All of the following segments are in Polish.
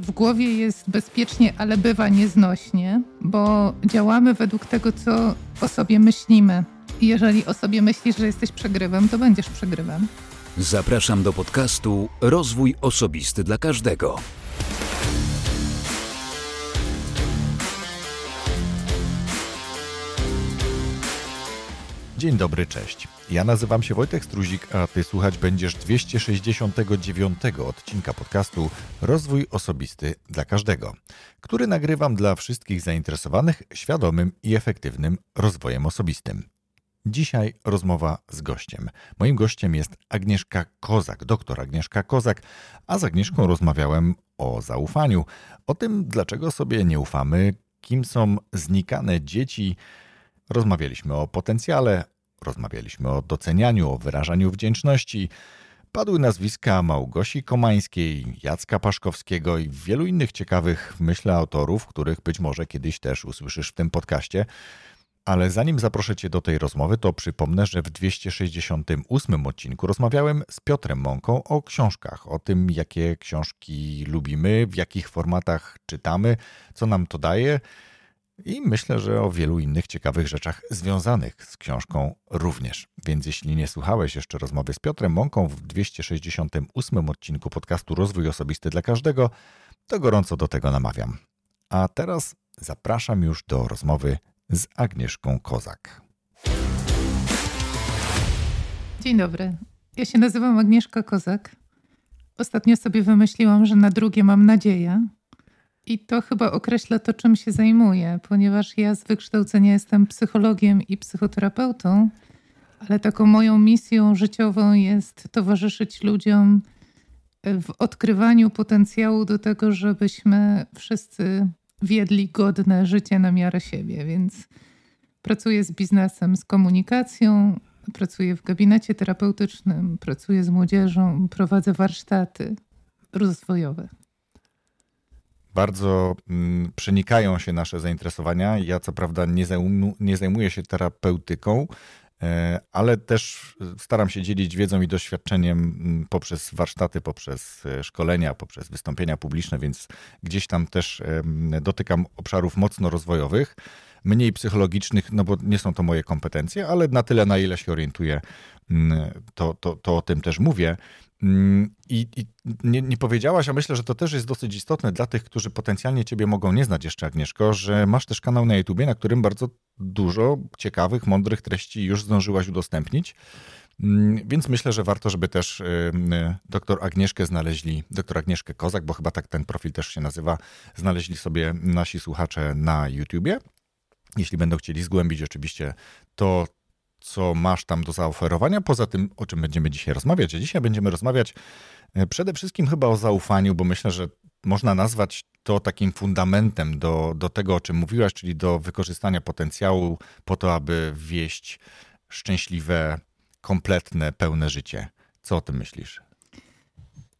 W głowie jest bezpiecznie, ale bywa nieznośnie, bo działamy według tego, co o sobie myślimy. I jeżeli o sobie myślisz, że jesteś przegrywem, to będziesz przegrywem. Zapraszam do podcastu Rozwój Osobisty dla Każdego. Dzień dobry, cześć. Ja nazywam się Wojtek Struzik, a ty słuchać będziesz 269 odcinka podcastu Rozwój Osobisty dla Każdego, który nagrywam dla wszystkich zainteresowanych świadomym i efektywnym rozwojem osobistym. Dzisiaj rozmowa z gościem. Moim gościem jest Agnieszka Kozak, doktor Agnieszka Kozak, a z Agnieszką rozmawiałem o zaufaniu, o tym, dlaczego sobie nie ufamy, kim są znikane dzieci, Rozmawialiśmy o potencjale, rozmawialiśmy o docenianiu, o wyrażaniu wdzięczności. Padły nazwiska Małgosi Komańskiej, Jacka Paszkowskiego i wielu innych ciekawych, myślę, autorów, których być może kiedyś też usłyszysz w tym podcaście. Ale zanim zaproszę Cię do tej rozmowy, to przypomnę, że w 268 odcinku rozmawiałem z Piotrem Mąką o książkach, o tym, jakie książki lubimy, w jakich formatach czytamy, co nam to daje i myślę, że o wielu innych ciekawych rzeczach związanych z książką również. Więc jeśli nie słuchałeś jeszcze rozmowy z Piotrem Mąką w 268 odcinku podcastu Rozwój Osobisty dla Każdego, to gorąco do tego namawiam. A teraz zapraszam już do rozmowy z Agnieszką Kozak. Dzień dobry. Ja się nazywam Agnieszka Kozak. Ostatnio sobie wymyśliłam, że na drugie mam nadzieję, i to chyba określa to, czym się zajmuję, ponieważ ja z wykształcenia jestem psychologiem i psychoterapeutą, ale taką moją misją życiową jest towarzyszyć ludziom w odkrywaniu potencjału do tego, żebyśmy wszyscy wiedli godne życie na miarę siebie. Więc pracuję z biznesem, z komunikacją, pracuję w gabinecie terapeutycznym, pracuję z młodzieżą, prowadzę warsztaty rozwojowe bardzo mm, przenikają się nasze zainteresowania. Ja co prawda nie, zajmu, nie zajmuję się terapeutyką, e, ale też staram się dzielić wiedzą i doświadczeniem mm, poprzez warsztaty, poprzez e, szkolenia, poprzez wystąpienia publiczne, więc gdzieś tam też dotykam obszarów mocno rozwojowych, mniej psychologicznych, no bo nie są to moje kompetencje, ale na tyle, na ile się orientuję, mm, to, to, to o tym też mówię. Mm, I, i nie, nie, powiedziałaś, a myślę, że to też jest dosyć istotne dla tych, którzy potencjalnie Ciebie mogą nie znać jeszcze, Agnieszko, że masz też kanał na YouTubie, na którym bardzo dużo ciekawych, mądrych treści już zdążyłaś udostępnić. Mm, więc myślę, że warto, żeby też doktor Agnieszkę znaleźli, doktor Agnieszkę Kozak, bo chyba tak ten profil też się nazywa, znaleźli sobie nasi słuchacze na YouTubie. Jeśli będą chcieli zgłębić oczywiście to, co masz tam do zaoferowania, poza tym, o czym będziemy dzisiaj rozmawiać. A dzisiaj będziemy rozmawiać e, przede wszystkim chyba o zaufaniu, bo myślę, że można nazwać to takim fundamentem do, do tego, o czym mówiłaś, czyli do wykorzystania potencjału po to, aby wieść szczęśliwe, kompletne, pełne życie. Co o tym myślisz?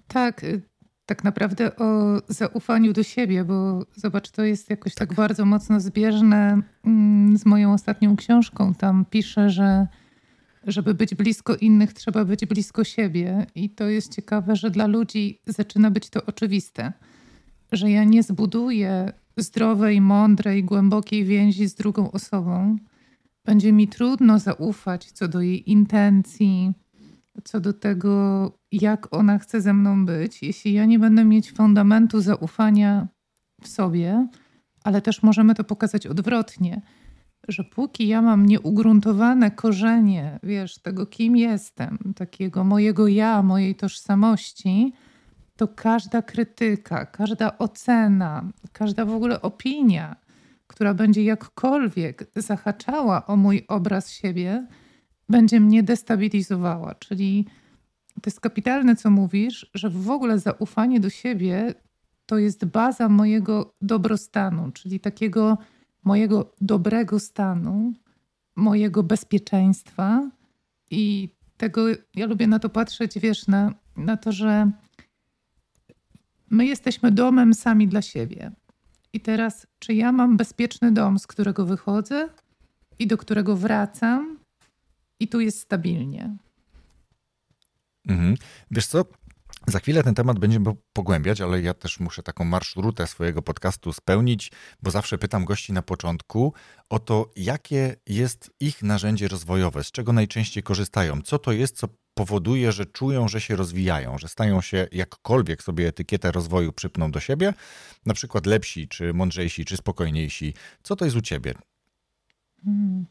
Tak, y, tak naprawdę o zaufaniu do siebie, bo zobacz, to jest jakoś tak, tak bardzo mocno zbieżne mm, z moją ostatnią książką. Tam piszę, że żeby być blisko innych, trzeba być blisko siebie. I to jest ciekawe, że dla ludzi zaczyna być to oczywiste, że ja nie zbuduję zdrowej, mądrej, głębokiej więzi z drugą osobą. Będzie mi trudno zaufać co do jej intencji, co do tego, jak ona chce ze mną być, jeśli ja nie będę mieć fundamentu zaufania w sobie, ale też możemy to pokazać odwrotnie, że póki ja mam nieugruntowane korzenie, wiesz, tego kim jestem, takiego mojego ja, mojej tożsamości, to każda krytyka, każda ocena, każda w ogóle opinia, która będzie jakkolwiek zahaczała o mój obraz siebie, będzie mnie destabilizowała. Czyli to jest kapitalne, co mówisz, że w ogóle zaufanie do siebie to jest baza mojego dobrostanu, czyli takiego mojego dobrego stanu, mojego bezpieczeństwa i tego, ja lubię na to patrzeć, wiesz, na, na to, że my jesteśmy domem sami dla siebie. I teraz, czy ja mam bezpieczny dom, z którego wychodzę i do którego wracam, i tu jest stabilnie. Mhm. Wiesz co? Za chwilę ten temat będziemy pogłębiać, ale ja też muszę taką marszrutę swojego podcastu spełnić, bo zawsze pytam gości na początku o to, jakie jest ich narzędzie rozwojowe, z czego najczęściej korzystają, co to jest, co powoduje, że czują, że się rozwijają, że stają się jakkolwiek sobie etykietę rozwoju przypną do siebie, na przykład lepsi, czy mądrzejsi, czy spokojniejsi. Co to jest u ciebie? Hmm.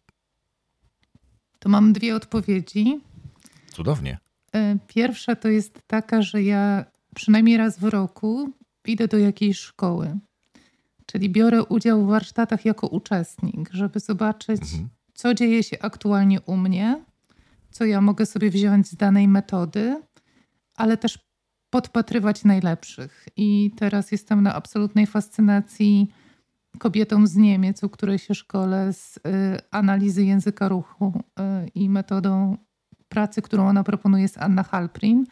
To mam dwie odpowiedzi. Cudownie. E, pierwsza to jest taka, że ja przynajmniej raz w roku idę do jakiejś szkoły. Czyli biorę udział w warsztatach jako uczestnik, żeby zobaczyć, mhm. co dzieje się aktualnie u mnie, co ja mogę sobie wziąć z danej metody, ale też podpatrywać najlepszych. I teraz jestem na absolutnej fascynacji kobietą z Niemiec, u której się szkole z y, analizy języka ruchu y, i metodą pracy, którą ona proponuje, jest Anna Halprin.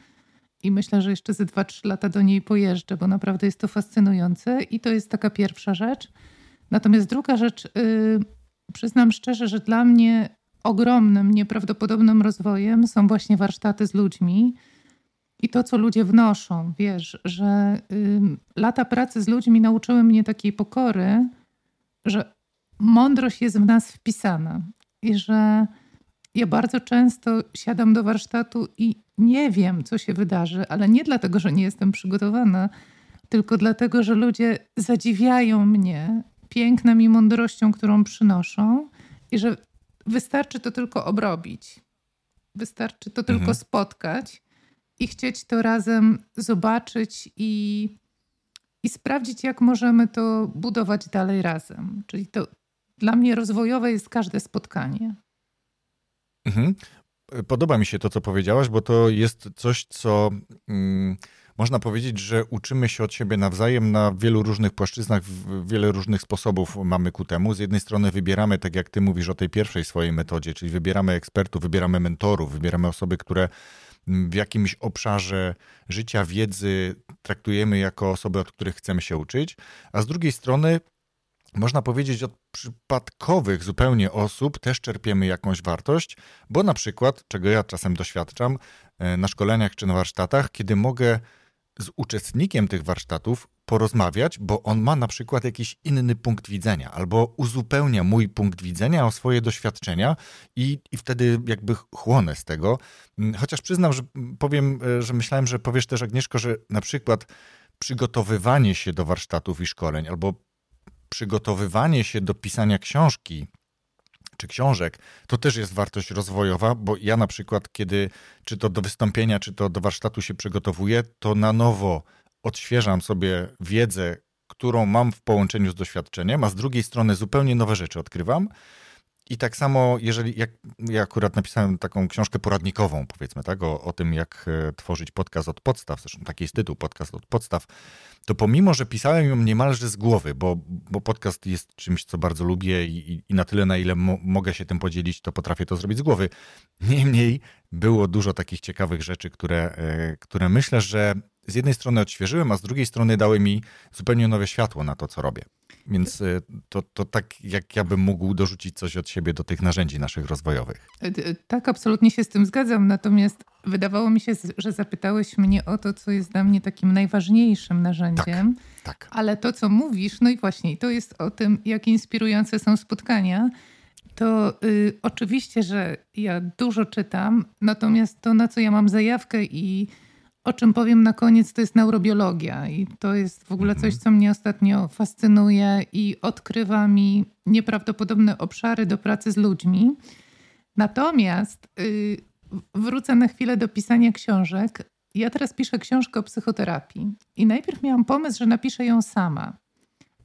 I myślę, że jeszcze ze 2-3 lata do niej pojeżdżę, bo naprawdę jest to fascynujące. I to jest taka pierwsza rzecz. Natomiast druga rzecz, yy, przyznam szczerze, że dla mnie ogromnym, nieprawdopodobnym rozwojem są właśnie warsztaty z ludźmi i to, co ludzie wnoszą. Wiesz, że yy, lata pracy z ludźmi nauczyły mnie takiej pokory, że mądrość jest w nas wpisana i że ja bardzo często siadam do warsztatu i nie wiem, co się wydarzy, ale nie dlatego, że nie jestem przygotowana, tylko dlatego, że ludzie zadziwiają mnie pięknem i mądrością, którą przynoszą i że wystarczy to tylko obrobić. Wystarczy to tylko mhm. spotkać i chcieć to razem zobaczyć i, i sprawdzić, jak możemy to budować dalej razem. Czyli to dla mnie rozwojowe jest każde spotkanie. Mhm. Podoba mi się to, co powiedziałaś, bo to jest coś, co mm, można powiedzieć, że uczymy się od siebie nawzajem na wielu różnych płaszczyznach, wiele różnych sposobów mamy ku temu. Z jednej strony wybieramy, tak jak ty mówisz o tej pierwszej swojej metodzie, czyli wybieramy ekspertów, wybieramy mentorów, wybieramy osoby, które w jakimś obszarze życia, wiedzy traktujemy jako osoby, od których chcemy się uczyć, a z drugiej strony można powiedzieć, od przypadkowych zupełnie osób też czerpiemy jakąś wartość, bo na przykład, czego ja czasem doświadczam e, na szkoleniach czy na warsztatach, kiedy mogę z uczestnikiem tych warsztatów porozmawiać, bo on ma na przykład jakiś inny punkt widzenia, albo uzupełnia mój punkt widzenia o swoje doświadczenia i, i wtedy jakby chłonę z tego. Mm, chociaż przyznam, że powiem, e, że myślałem, że powiesz też Agnieszko, że na przykład przygotowywanie się do warsztatów i szkoleń, albo przygotowywanie się do pisania książki czy książek, to też jest wartość rozwojowa, bo ja na przykład, kiedy czy to do wystąpienia, czy to do warsztatu się przygotowuję, to na nowo odświeżam sobie wiedzę, którą mam w połączeniu z doświadczeniem, a z drugiej strony zupełnie nowe rzeczy odkrywam. I tak samo, jeżeli jak, ja akurat napisałem taką książkę poradnikową, powiedzmy, tak, o, o tym, jak e, tworzyć podcast od podstaw, zresztą taki jest tytuł, podcast od podstaw, to pomimo, że pisałem ją niemalże z głowy, bo, bo podcast jest czymś, co bardzo lubię i, i na tyle, na ile mo mogę się tym podzielić, to potrafię to zrobić z głowy. Niemniej było dużo takich ciekawych rzeczy, które, e, które myślę, że z jednej strony odświeżyłem, a z drugiej strony dały mi zupełnie nowe światło na to, co robię. Więc e, to, to tak, jak ja bym mógł dorzucić coś od siebie do tych narzędzi naszych rozwojowych. E, tak, absolutnie się z tym zgadzam. Natomiast wydawało mi się, że zapytałeś mnie o to, co jest dla mnie takim najważniejszym narzędziem. Tak, tak. Ale to, co mówisz, no i właśnie, to jest o tym, jak inspirujące są spotkania. To y, oczywiście, że ja dużo czytam, natomiast to, na co ja mam zajawkę i o czym powiem na koniec, to jest neurobiologia i to jest w ogóle coś, co mnie ostatnio fascynuje i odkrywa mi nieprawdopodobne obszary do pracy z ludźmi. Natomiast yy, wrócę na chwilę do pisania książek. Ja teraz piszę książkę o psychoterapii i najpierw miałam pomysł, że napiszę ją sama,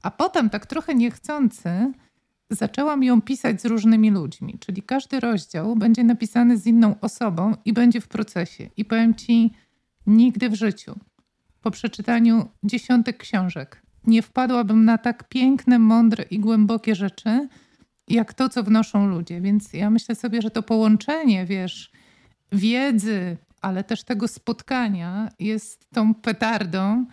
a potem tak trochę niechcący zaczęłam ją pisać z różnymi ludźmi, czyli każdy rozdział będzie napisany z inną osobą i będzie w procesie. I powiem ci, Nigdy w życiu, po przeczytaniu dziesiątek książek, nie wpadłabym na tak piękne, mądre i głębokie rzeczy, jak to, co wnoszą ludzie. Więc ja myślę sobie, że to połączenie, wiesz, wiedzy, ale też tego spotkania jest tą petardą,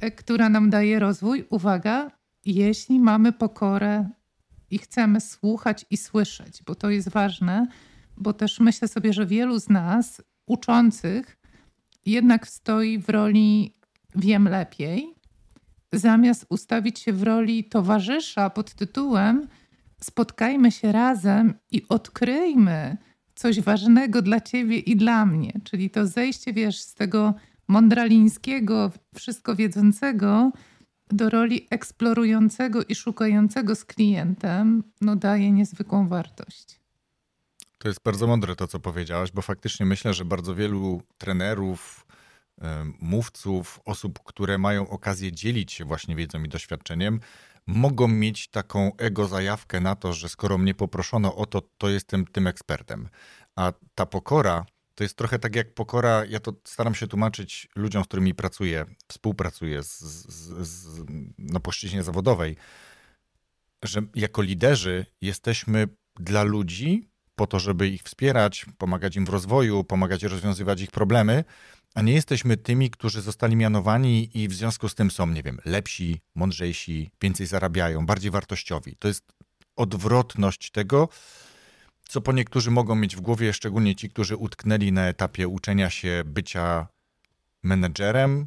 e, która nam daje rozwój. Uwaga, jeśli mamy pokorę i chcemy słuchać i słyszeć, bo to jest ważne, bo też myślę sobie, że wielu z nas uczących jednak stoi w roli wiem lepiej, zamiast ustawić się w roli towarzysza pod tytułem spotkajmy się razem i odkryjmy coś ważnego dla ciebie i dla mnie. Czyli to zejście, wiesz, z tego mądralińskiego, wszystko wiedzącego do roli eksplorującego i szukającego z klientem, no daje niezwykłą wartość. To jest bardzo mądre to, co powiedziałaś, bo faktycznie myślę, że bardzo wielu trenerów, mówców, osób, które mają okazję dzielić się właśnie wiedzą i doświadczeniem, mogą mieć taką ego zajawkę na to, że skoro mnie poproszono o to, to jestem tym ekspertem. A ta pokora to jest trochę tak jak pokora, ja to staram się tłumaczyć ludziom, z którymi pracuję, współpracuję z, z, z, na płaszczyźnie zawodowej, że jako liderzy jesteśmy dla ludzi po to, żeby ich wspierać, pomagać im w rozwoju, pomagać rozwiązywać ich problemy, a nie jesteśmy tymi, którzy zostali mianowani i w związku z tym są, nie wiem, lepsi, mądrzejsi, więcej zarabiają, bardziej wartościowi. To jest odwrotność tego, co po niektórzy mogą mieć w głowie, szczególnie ci, którzy utknęli na etapie uczenia się bycia menedżerem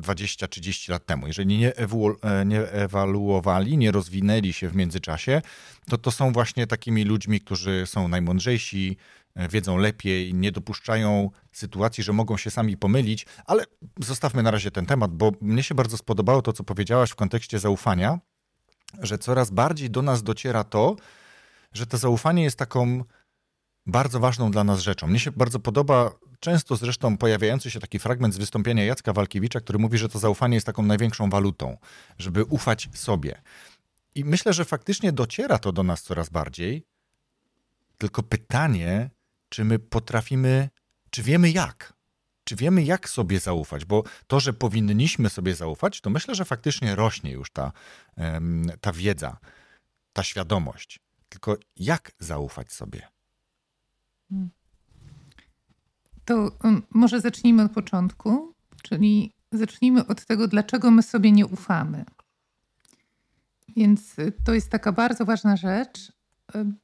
20-30 e, lat temu. Jeżeli nie, e, nie ewaluowali, nie rozwinęli się w międzyczasie, to to są właśnie takimi ludźmi, którzy są najmądrzejsi, e, wiedzą lepiej, nie dopuszczają sytuacji, że mogą się sami pomylić, ale zostawmy na razie ten temat, bo mnie się bardzo spodobało to, co powiedziałaś w kontekście zaufania, że coraz bardziej do nas dociera to, że to zaufanie jest taką bardzo ważną dla nas rzeczą. Mnie się bardzo podoba często zresztą pojawiający się taki fragment z wystąpienia Jacka Walkiewicza, który mówi, że to zaufanie jest taką największą walutą, żeby ufać sobie. I myślę, że faktycznie dociera to do nas coraz bardziej. Tylko pytanie, czy my potrafimy, czy wiemy jak? Czy wiemy, jak sobie zaufać? Bo to, że powinniśmy sobie zaufać, to myślę, że faktycznie rośnie już ta, ta wiedza, ta świadomość. Tylko jak zaufać sobie? Hmm. To um, może zacznijmy od początku, czyli zacznijmy od tego, dlaczego my sobie nie ufamy. Więc y, to jest taka bardzo ważna rzecz, y,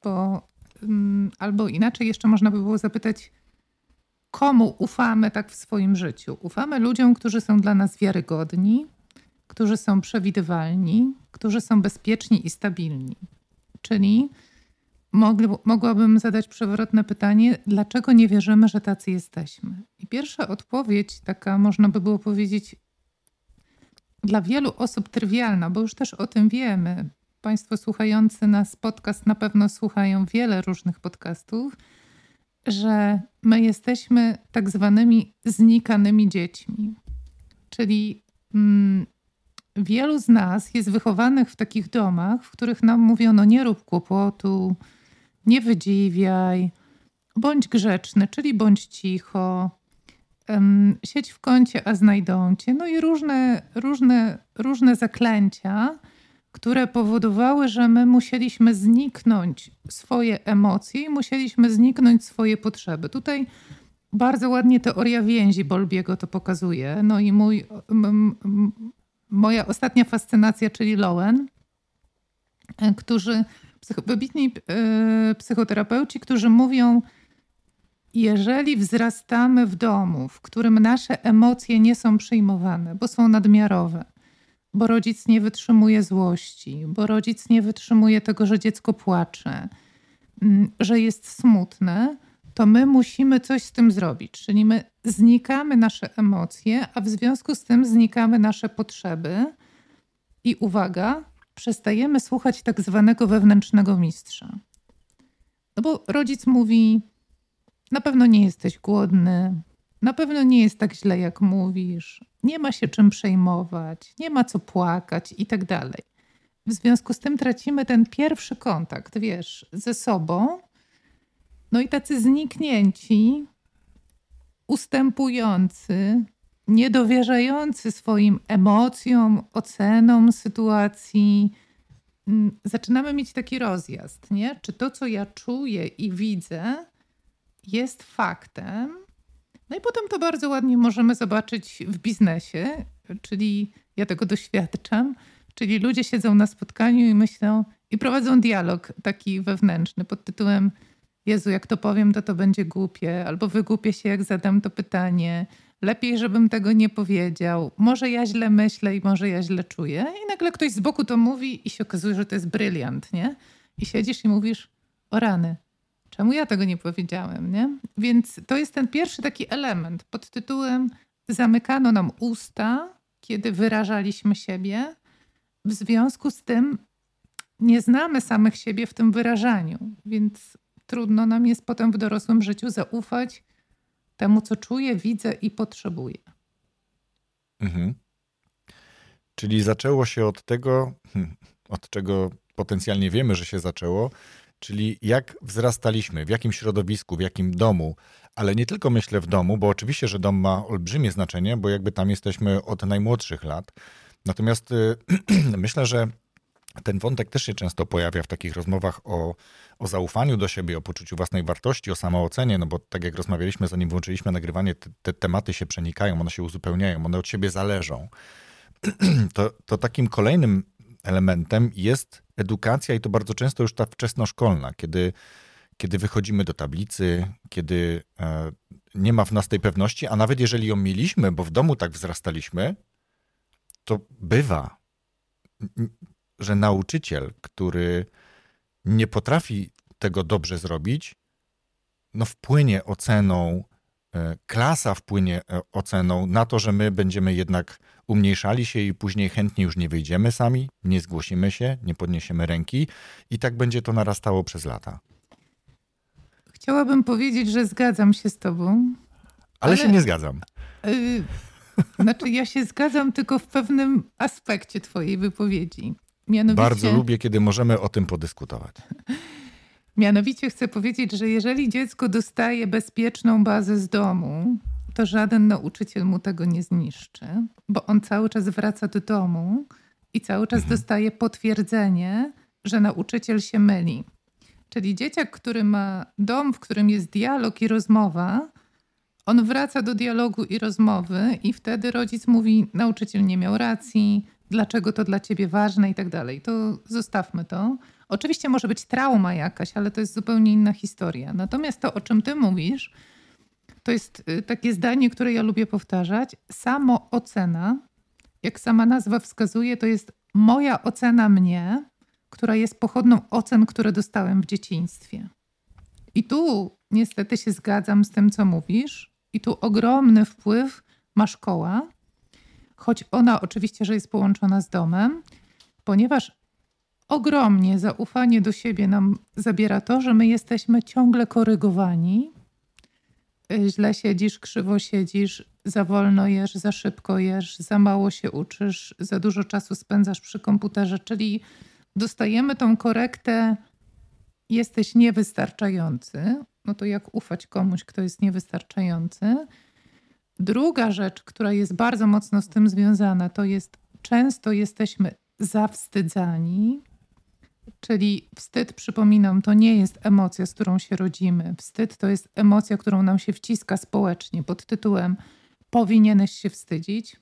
bo um, albo inaczej jeszcze można by było zapytać, komu ufamy tak w swoim życiu? Ufamy ludziom, którzy są dla nas wiarygodni, którzy są przewidywalni, którzy są bezpieczni i stabilni. Czyli mogłabym zadać przewrotne pytanie, dlaczego nie wierzymy, że tacy jesteśmy? I pierwsza odpowiedź, taka można by było powiedzieć, dla wielu osób trywialna, bo już też o tym wiemy. Państwo słuchający nas podcast na pewno słuchają wiele różnych podcastów, że my jesteśmy tak zwanymi znikanymi dziećmi. Czyli mm, wielu z nas jest wychowanych w takich domach, w których nam mówiono: nie rób kłopotu, nie wydziwiaj, bądź grzeczny, czyli bądź cicho, um, siedź w kącie, a znajdą cię. No i różne, różne, różne zaklęcia, które powodowały, że my musieliśmy zniknąć swoje emocje i musieliśmy zniknąć swoje potrzeby. Tutaj bardzo ładnie teoria więzi Bolbiego to pokazuje. No i mój, moja ostatnia fascynacja, czyli Lowen, e, wybitni e, psychoterapeuci, którzy mówią, jeżeli wzrastamy w domu, w którym nasze emocje nie są przyjmowane, bo są nadmiarowe, bo rodzic nie wytrzymuje złości, bo rodzic nie wytrzymuje tego, że dziecko płacze, że jest smutne, to my musimy coś z tym zrobić. Czyli my znikamy nasze emocje, a w związku z tym znikamy nasze potrzeby. I uwaga, przestajemy słuchać tak zwanego wewnętrznego mistrza. No bo rodzic mówi: Na pewno nie jesteś głodny, na pewno nie jest tak źle, jak mówisz, nie ma się czym przejmować, nie ma co płakać i tak dalej. W związku z tym tracimy ten pierwszy kontakt, wiesz, ze sobą. No i tacy zniknięci, ustępujący, niedowierzający swoim emocjom, ocenom sytuacji, mm, zaczynamy mieć taki rozjazd, nie? Czy to, co ja czuję i widzę, jest faktem? No i potem to bardzo ładnie możemy zobaczyć w biznesie, czyli ja tego doświadczam, czyli ludzie siedzą na spotkaniu i myślą i prowadzą dialog taki wewnętrzny pod tytułem Jezu, jak to powiem, to to będzie głupie, albo wygłupię się, jak zadam to pytanie. Lepiej, żebym tego nie powiedział. Może ja źle myślę i może ja źle czuję. I nagle ktoś z boku to mówi i się okazuje, że to jest bryliant, nie? I siedzisz i mówisz, o rany, czemu ja tego nie powiedziałem, nie? Więc to jest ten pierwszy taki element pod tytułem zamykano nam usta, kiedy wyrażaliśmy siebie. W związku z tym nie znamy samych siebie w tym wyrażaniu, więc trudno nam jest potem w dorosłym życiu zaufać temu, co czuję, widzę i potrzebuję. Mhm. Czyli zaczęło się od tego, hmm, od czego potencjalnie wiemy, że się zaczęło, czyli jak wzrastaliśmy, w jakim środowisku, w jakim domu, ale nie tylko myślę w domu, bo oczywiście, że dom ma olbrzymie znaczenie, bo jakby tam jesteśmy od najmłodszych lat. Natomiast myślę, że ten wątek też się często pojawia w takich rozmowach o, o zaufaniu do siebie, o poczuciu własnej wartości, o samoocenie, no bo tak jak rozmawialiśmy, zanim włączyliśmy nagrywanie, te, te tematy się przenikają, one się uzupełniają, one od siebie zależą. To, to takim kolejnym elementem jest edukacja i to bardzo często już ta wczesnoszkolna, kiedy, kiedy wychodzimy do tablicy, kiedy e, nie ma w nas tej pewności, a nawet jeżeli ją mieliśmy, bo w domu tak wzrastaliśmy, to bywa że nauczyciel, który nie potrafi tego dobrze zrobić, no wpłynie oceną, e, klasa wpłynie e, oceną na to, że my będziemy jednak umniejszali się i później chętnie już nie wyjdziemy sami, nie zgłosimy się, nie podniesiemy ręki i tak będzie to narastało przez lata. Chciałabym powiedzieć, że zgadzam się z tobą. Ale, ale się nie zgadzam. Yy, znaczy, ja się zgadzam tylko w pewnym aspekcie twojej wypowiedzi. Mianowicie, Bardzo lubię, kiedy możemy o tym podyskutować. Mianowicie chcę powiedzieć, że jeżeli dziecko dostaje bezpieczną bazę z domu, to żaden nauczyciel mu tego nie zniszczy, bo on cały czas wraca do domu i cały czas mhm. dostaje potwierdzenie, że nauczyciel się myli. Czyli dzieciak, który ma dom, w którym jest dialog i rozmowa, on wraca do dialogu i rozmowy, i wtedy rodzic mówi: Nauczyciel nie miał racji, dlaczego to dla ciebie ważne i tak dalej. To zostawmy to. Oczywiście może być trauma jakaś, ale to jest zupełnie inna historia. Natomiast to, o czym ty mówisz, to jest y, takie zdanie, które ja lubię powtarzać. Samo ocena, jak sama nazwa wskazuje, to jest moja ocena mnie, która jest pochodną ocen, które dostałem w dzieciństwie. I tu niestety się zgadzam z tym, co mówisz, i tu ogromny wpływ ma szkoła, choć ona oczywiście, że jest połączona z domem, ponieważ ogromnie zaufanie do siebie nam zabiera to, że my jesteśmy ciągle korygowani. Źle siedzisz, krzywo siedzisz, za wolno jesz, za szybko jesz, za mało się uczysz, za dużo czasu spędzasz przy komputerze, czyli dostajemy tą korektę jesteś niewystarczający. No to jak ufać komuś, kto jest niewystarczający? Druga rzecz, która jest bardzo mocno z tym związana, to jest często jesteśmy zawstydzani, czyli wstyd, przypominam, to nie jest emocja, z którą się rodzimy. Wstyd to jest emocja, którą nam się wciska społecznie pod tytułem powinieneś się wstydzić,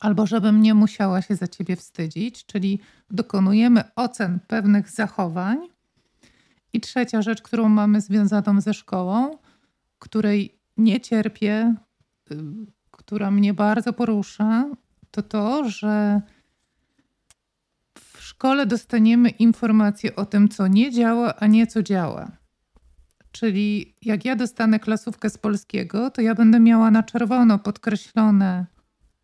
albo żebym nie musiała się za ciebie wstydzić, czyli dokonujemy ocen pewnych zachowań. I trzecia rzecz, którą mamy związaną ze szkołą, której nie cierpię, y, która mnie bardzo porusza, to to, że w szkole dostaniemy informacje o tym, co nie działa, a nie co działa. Czyli jak ja dostanę klasówkę z polskiego, to ja będę miała na czerwono podkreślone,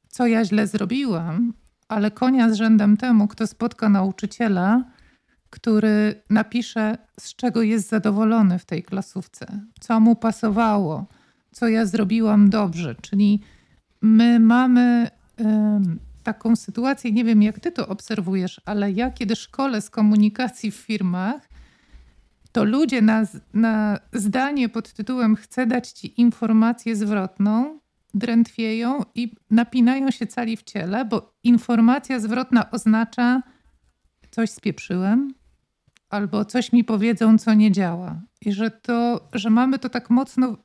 co ja źle zrobiłam, ale konia z rzędem temu, kto spotka nauczyciela, który napisze, z czego jest zadowolony w tej klasówce, co mu pasowało, co ja zrobiłam dobrze. Czyli my mamy taką sytuację, nie wiem jak ty to obserwujesz, ale ja kiedy szkole z komunikacji w firmach, to ludzie na, na zdanie pod tytułem chcę dać ci informację zwrotną, drętwieją i napinają się cali w ciele, bo informacja zwrotna oznacza coś spieprzyłem, albo coś mi powiedzą, co nie działa. I że to, że mamy to tak mocno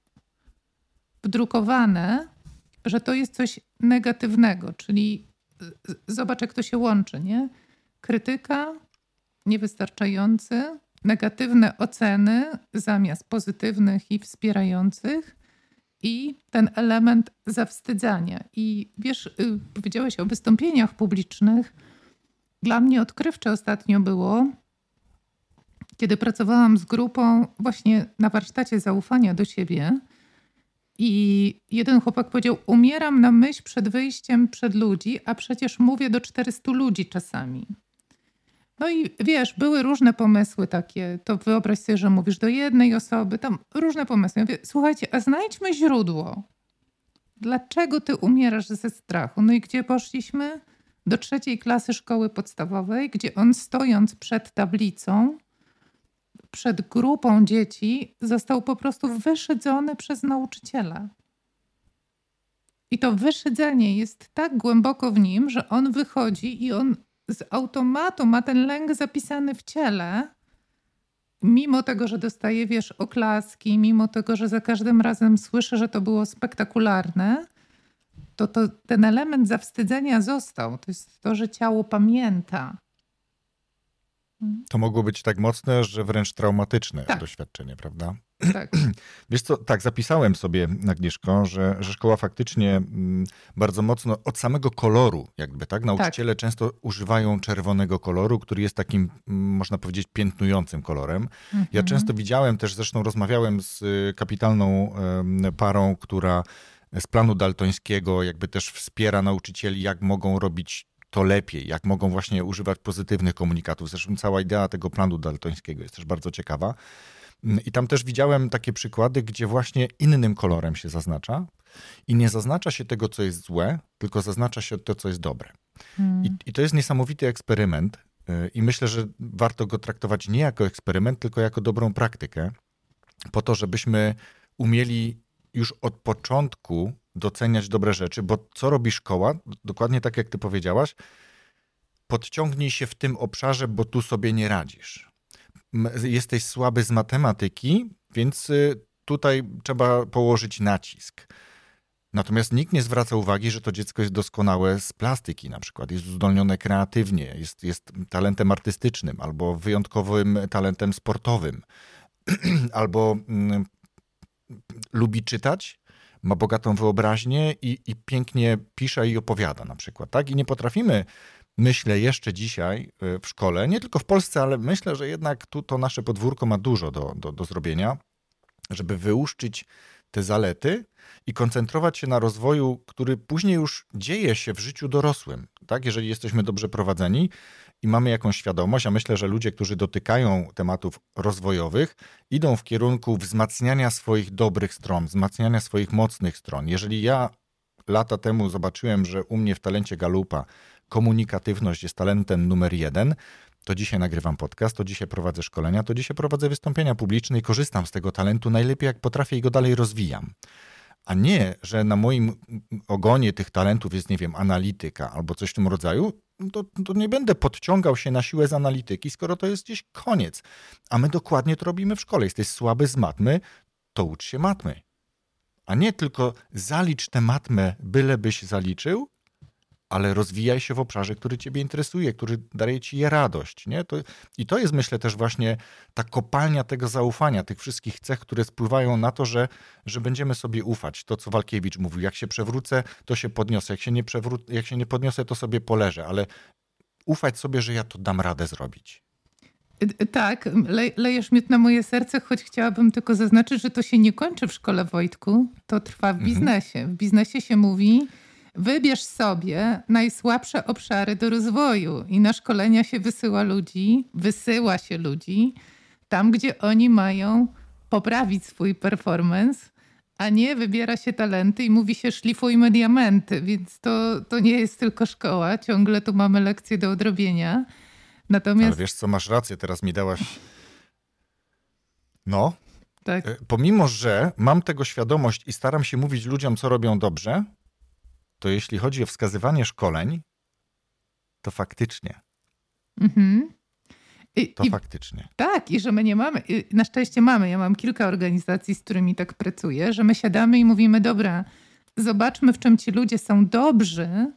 wdrukowane, że to jest coś negatywnego, czyli zobacz, jak to się łączy, nie? Krytyka, niewystarczający, negatywne oceny zamiast pozytywnych i wspierających i ten element zawstydzania. I wiesz, y, powiedziałeś o wystąpieniach publicznych. Dla mnie odkrywcze ostatnio było, kiedy pracowałam z grupą właśnie na warsztacie zaufania do siebie. I jeden chłopak powiedział: Umieram na myśl przed wyjściem przed ludzi, a przecież mówię do 400 ludzi czasami. No i wiesz, były różne pomysły takie. To wyobraź sobie, że mówisz do jednej osoby, tam różne pomysły. Ja mówię, słuchajcie, a znajdźmy źródło. Dlaczego ty umierasz ze strachu? No i gdzie poszliśmy? Do trzeciej klasy szkoły podstawowej, gdzie on stojąc przed tablicą, przed grupą dzieci, został po prostu wyszydzony przez nauczyciela. I to wyszydzenie jest tak głęboko w nim, że on wychodzi i on z automatu ma ten lęk zapisany w ciele, mimo tego, że dostaje, wiesz, oklaski, mimo tego, że za każdym razem słyszę, że to było spektakularne, to, to ten element zawstydzenia został. To jest to, że ciało pamięta. To mogło być tak mocne, że wręcz traumatyczne tak. doświadczenie, prawda? Tak. Wiesz co, tak, zapisałem sobie, Agnieszko, że, że szkoła faktycznie mm, bardzo mocno od samego koloru, jakby, tak? Nauczyciele tak. często używają czerwonego koloru, który jest takim, mm, można powiedzieć, piętnującym kolorem. Mhm. Ja często widziałem też, zresztą rozmawiałem z y, kapitalną parą, która z planu daltońskiego jakby też wspiera nauczycieli, jak mogą robić to lepiej, jak mogą właśnie używać pozytywnych komunikatów. Zresztą cała idea tego planu daltońskiego jest też bardzo ciekawa. I tam też widziałem takie przykłady, gdzie właśnie innym kolorem się zaznacza i nie zaznacza się tego, co jest złe, tylko zaznacza się to, co jest dobre. Hmm. I, I, to jest niesamowity eksperyment. Y, I myślę, że warto go traktować nie jako eksperyment, tylko jako dobrą praktykę, po to, żebyśmy umieli już od początku doceniać dobre rzeczy, bo co robi szkoła? Dokładnie tak, jak ty powiedziałaś, podciągnij się w tym obszarze, bo tu sobie nie radzisz jesteś słaby z matematyki, więc y, tutaj trzeba położyć nacisk. Natomiast nikt nie zwraca uwagi, że to dziecko jest doskonałe z plastyki, na przykład jest uzdolnione kreatywnie, jest, jest talentem artystycznym albo wyjątkowym talentem sportowym, albo mm, lubi czytać, ma bogatą wyobraźnię i, i pięknie pisze i opowiada na przykład, tak? I nie potrafimy myślę jeszcze dzisiaj y, w szkole, nie tylko w Polsce, ale myślę, że jednak tu to nasze podwórko ma dużo do, do, do zrobienia, żeby wyłuszczyć te zalety i koncentrować się na rozwoju, który później już dzieje się w życiu dorosłym. Tak? Jeżeli jesteśmy dobrze prowadzeni i mamy jakąś świadomość, a myślę, że ludzie, którzy dotykają tematów rozwojowych, idą w kierunku wzmacniania swoich dobrych stron, wzmacniania swoich mocnych stron. Jeżeli ja lata temu zobaczyłem, że u mnie w talencie Galupa komunikatywność jest talentem numer jeden, to dzisiaj nagrywam podcast, to dzisiaj prowadzę szkolenia, to dzisiaj prowadzę wystąpienia publiczne i korzystam z tego talentu najlepiej jak potrafię i go dalej rozwijam. A nie, że na moim ogonie tych talentów jest, nie wiem, analityka albo coś w tym rodzaju, to, to, nie będę podciągał się na siłę z analityki, skoro to jest gdzieś koniec. A my dokładnie to robimy w szkole. Jesteś słaby z matmy, to ucz się matmy. A nie tylko zalicz tę matmę, bylebyś zaliczył, ale rozwijaj się w obszarze, który ciebie interesuje, który daje ci radość. Nie? To, I to jest, myślę, też właśnie ta kopalnia tego zaufania, tych wszystkich cech, które spływają na to, że, że będziemy sobie ufać. To, co Walkiewicz mówił, jak się przewrócę, to się podniosę, jak się nie, przewró- jak się nie podniosę, to sobie poleżę, ale ufać sobie, że ja to dam radę zrobić. Y, y, tak, le, lejesz miód na moje serce, choć chciałabym tylko zaznaczyć, że to się nie kończy w szkole Wojtku, to trwa w mhm. biznesie. W biznesie się mówi, Wybierz sobie najsłabsze obszary do rozwoju i na szkolenia się wysyła ludzi, wysyła się ludzi tam, gdzie oni mają poprawić swój performance, a nie wybiera się talenty i mówi się szlifujmy diamenty, więc to, to nie jest tylko szkoła, ciągle tu mamy lekcje do odrobienia. Natomiast... Ale wiesz co, masz rację, teraz mi dałaś... No, tak. E, pomimo, że mam tego świadomość i staram się mówić ludziom, co robią dobrze, to jeśli chodzi o wskazywanie szkoleń, to faktycznie. Mhm. I, to i, faktycznie. Tak, i że my nie mamy, na szczęście mamy, ja mam kilka organizacji, z którymi tak pracuję, że my siadamy i mówimy, dobra, zobaczmy, w czym ci ludzie są dobrzy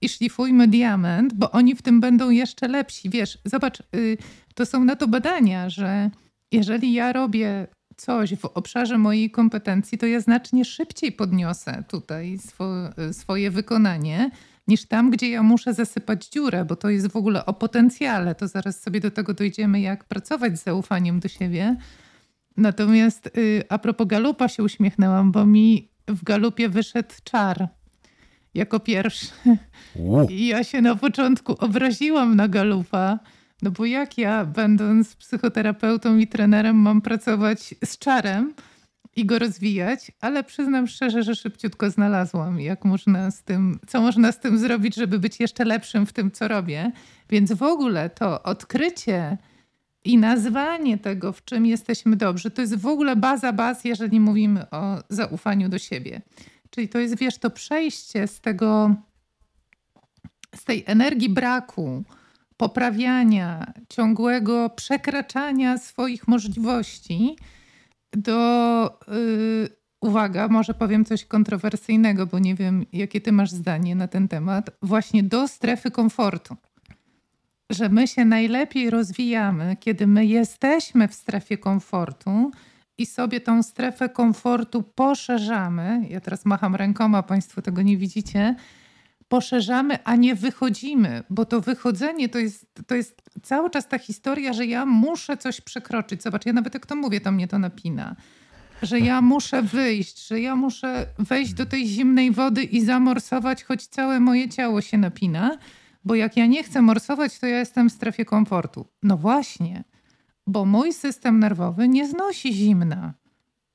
i szlifujmy diament, bo oni w tym będą jeszcze lepsi. Wiesz, zobacz, y, to są na to badania, że jeżeli ja robię coś w obszarze mojej kompetencji, to ja znacznie szybciej podniosę tutaj swo, swoje wykonanie niż tam, gdzie ja muszę zasypać dziurę, bo to jest w ogóle o potencjale. To zaraz sobie do tego dojdziemy, jak pracować z zaufaniem do siebie. Natomiast y, a propos galupa się uśmiechnęłam, bo mi w galupie wyszedł czar jako pierwszy. I ja się na początku obraziłam na galupa, no bo jak ja, będąc psychoterapeutą i trenerem, mam pracować z czarem i go rozwijać, ale przyznam szczerze, że szybciutko znalazłam, jak można z tym, co można z tym zrobić, żeby być jeszcze lepszym w tym, co robię. Więc w ogóle to odkrycie i nazwanie tego, w czym jesteśmy dobrzy, to jest w ogóle baza baz, jeżeli mówimy o zaufaniu do siebie. Czyli to jest, wiesz, to przejście z tego, z tej energii braku, poprawiania, ciągłego przekraczania swoich możliwości do, yy, uwaga, może powiem coś kontrowersyjnego, bo nie wiem, jakie ty masz zdanie na ten temat, właśnie do strefy komfortu. Że my się najlepiej rozwijamy, kiedy my jesteśmy w strefie komfortu i sobie tą strefę komfortu poszerzamy. Ja teraz macham rękoma, Państwo tego nie widzicie poszerzamy, a nie wychodzimy, bo to wychodzenie to jest, to jest cały czas ta historia, że ja muszę coś przekroczyć. Zobacz, ja nawet jak to mówię, to mnie to napina. Że ja muszę wyjść, że ja muszę wejść do tej zimnej wody i zamorsować, choć całe moje ciało się napina, bo jak ja nie chcę morsować, to ja jestem w strefie komfortu. No właśnie, bo mój system nerwowy nie znosi zimna.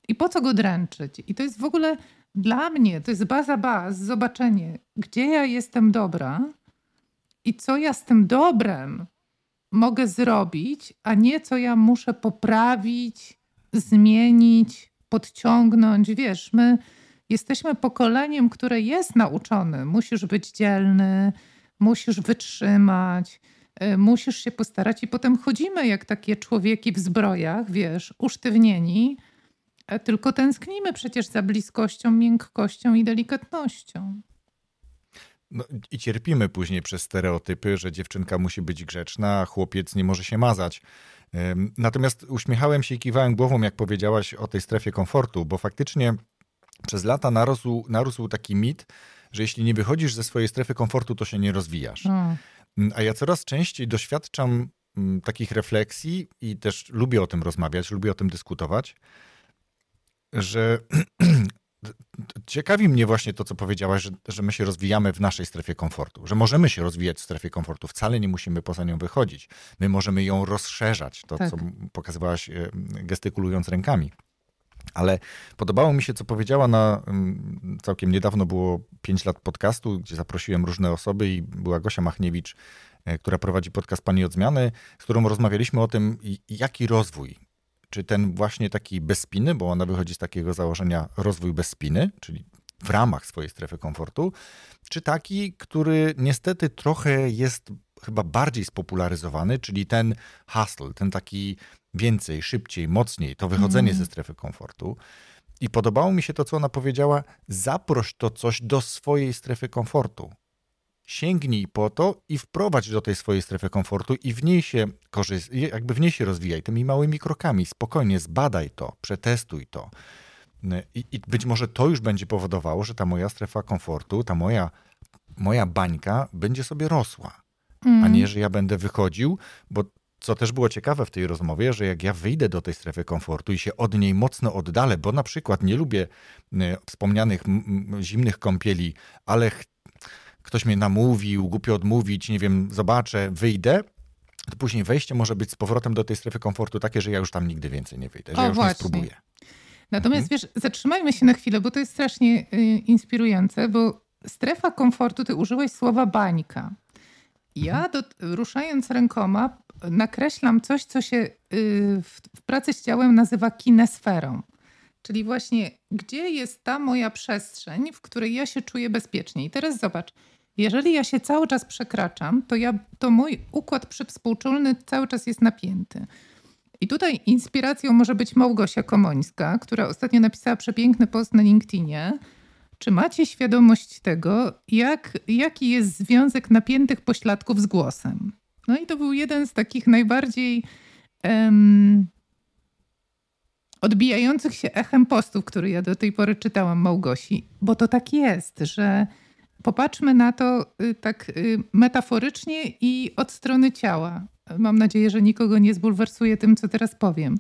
I po co go dręczyć? I to jest w ogóle dla mnie to jest baza baz, zobaczenie, gdzie ja jestem dobra i co ja z tym dobrem mogę zrobić, a nie co ja muszę poprawić, zmienić, podciągnąć. Wiesz, my jesteśmy pokoleniem, które jest nauczone. Musisz być dzielny, musisz wytrzymać, y, musisz się postarać i potem chodzimy jak takie człowieki w zbrojach, wiesz, usztywnieni tylko tęsknimy przecież za bliskością, miękkością i delikatnością. No, I cierpimy później przez stereotypy, że dziewczynka musi być grzeczna, a chłopiec nie może się mazać. Natomiast uśmiechałem się i kiwałem głową, jak powiedziałaś o tej strefie komfortu, bo faktycznie przez lata narósł, narósł taki mit, że jeśli nie wychodzisz ze swojej strefy komfortu, to się nie rozwijasz. Mm. A ja coraz częściej doświadczam mm, takich refleksji i też lubię o tym rozmawiać, lubię o tym dyskutować że ciekawi mnie właśnie to, co powiedziałaś, że, że my się rozwijamy w naszej strefie komfortu, że możemy się rozwijać w strefie komfortu, wcale nie musimy poza nią wychodzić. My możemy ją rozszerzać, to tak. co pokazywałaś e, gestykulując rękami. Ale podobało mi się, co powiedziała na całkiem niedawno było 5 lat podcastu, gdzie zaprosiłem różne osoby i była Gosia Machniewicz, e, która prowadzi podcast Pani od Zmiany, z którą rozmawialiśmy o tym, jaki rozwój czy ten właśnie taki bez spiny, bo ona wychodzi z takiego założenia rozwój bez spiny, czyli w ramach swojej strefy komfortu, czy taki, który niestety trochę jest chyba bardziej spopularyzowany, czyli ten hustle, ten taki więcej, szybciej, mocniej, to wychodzenie mm. ze strefy komfortu. I podobało mi się to, co ona powiedziała: zaproś to coś do swojej strefy komfortu sięgnij po to i wprowadź do tej swojej strefy komfortu i w niej się korzystaj, jakby w niej się rozwijaj tymi małymi krokami. Spokojnie zbadaj to, przetestuj to. I, I, być może to już będzie powodowało, że ta moja strefa komfortu, ta moja, moja bańka będzie sobie rosła. Mm. A nie, że ja będę wychodził, bo co też było ciekawe w tej rozmowie, że jak ja wyjdę do tej strefy komfortu i się od niej mocno oddalę, bo na przykład nie lubię wspomnianych zimnych kąpieli, ale ktoś mnie namówił, głupio odmówić, nie wiem, zobaczę, wyjdę, to później wejście może być z powrotem do tej strefy komfortu takie, że ja już tam nigdy więcej nie wyjdę, że o, ja już właśnie. nie spróbuję. Natomiast mhm. wiesz, zatrzymajmy się na chwilę, bo to jest strasznie y, inspirujące, bo strefa komfortu, ty użyłeś słowa bańka. Ja mhm. do, ruszając rękoma nakreślam coś, co się y, w, w pracy z ciałem nazywa kinesferą. Czyli właśnie, gdzie jest ta moja przestrzeń, w której ja się czuję bezpiecznie. I teraz zobacz, jeżeli ja się cały czas przekraczam, to, ja, to mój układ przywspółczulny cały czas jest napięty. I tutaj inspiracją może być Małgosia Komońska, która ostatnio napisała przepiękny post na LinkedInie, Czy macie świadomość tego, jak, jaki jest związek napiętych pośladków z głosem? No i to był jeden z takich najbardziej um, odbijających się echem postów, który ja do tej pory czytałam Małgosi, bo to tak jest, że popatrzmy na to y, tak y, metaforycznie i od strony ciała. Mam nadzieję, że nikogo nie zbulwersuje tym, co teraz powiem.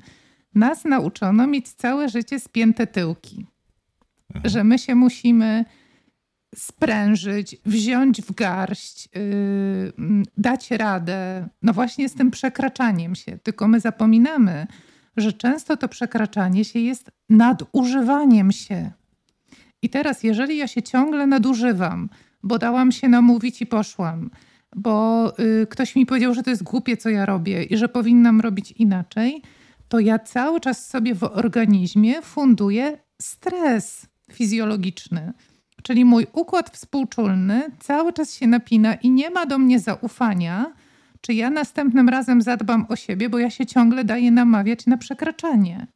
Nas nauczono mieć całe życie spięte tyłki. Mhm. Że my się musimy sprężyć, wziąć w garść, yy, dać radę. No właśnie z tym przekraczaniem się. Tylko my zapominamy, że często to przekraczanie się jest nadużywaniem się. I teraz, jeżeli ja się ciągle nadużywam, bo dałam się namówić i poszłam, bo y, ktoś mi powiedział, że to jest głupie, co ja robię i że powinnam robić inaczej, to ja cały czas sobie w organizmie funduję stres fizjologiczny. Czyli mój układ współczulny cały czas się napina i nie ma do mnie zaufania, czy ja następnym razem zadbam o siebie, bo ja się ciągle daję namawiać na przekraczanie.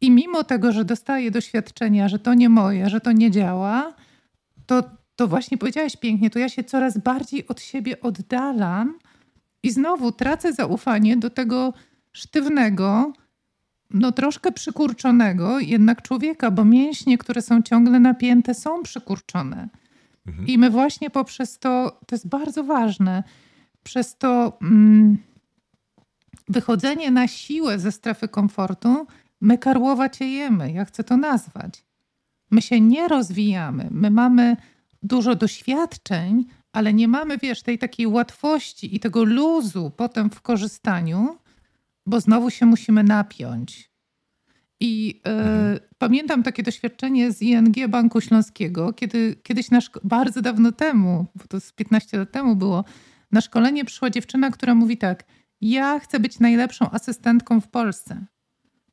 I mimo tego, że dostaję doświadczenia, że to nie moje, że to nie działa, to, to właśnie powiedziałaś pięknie, to ja się coraz bardziej od siebie oddalam i znowu tracę zaufanie do tego sztywnego, no troszkę przykurczonego jednak człowieka, bo mięśnie, które są ciągle napięte, są przykurczone. Mhm. I my właśnie poprzez to, to jest bardzo ważne, przez to mm, wychodzenie na siłę ze strefy komfortu, my karłowa ciejemy, ja chcę to nazwać. My się nie rozwijamy, my mamy dużo doświadczeń, ale nie mamy, wiesz, tej takiej łatwości i tego luzu potem w korzystaniu, bo znowu się musimy napiąć. I mhm. pamiętam takie doświadczenie z ING Banku Śląskiego, kiedy kiedyś nasz, bardzo dawno temu, bo to z 15 lat temu było, na szkolenie przyszła dziewczyna, która mówi tak: Ja chcę być najlepszą asystentką w Polsce.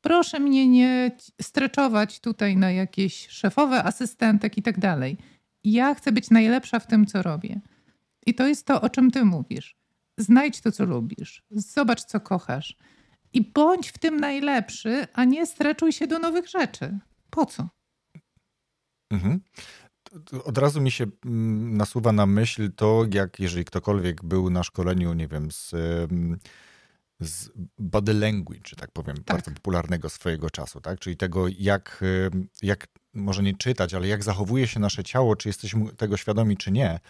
Proszę mnie nie streczować tutaj na jakieś szefowe asystentek i tak dalej. Ja chcę być najlepsza w tym, co robię. I to jest to, o czym ty mówisz. Znajdź to, co lubisz. Zobacz, co kochasz. I bądź w tym najlepszy, a nie streczuj się do nowych rzeczy. Po co? Mhm od razu mi się mm, nasuwa na myśl to, jak jeżeli ktokolwiek był na szkoleniu, nie wiem, z, z body language, tak powiem, tak. bardzo popularnego swojego czasu, tak? Czyli tego, jak, jak może nie czytać, ale jak zachowuje się nasze ciało, czy jesteśmy tego świadomi, czy nie,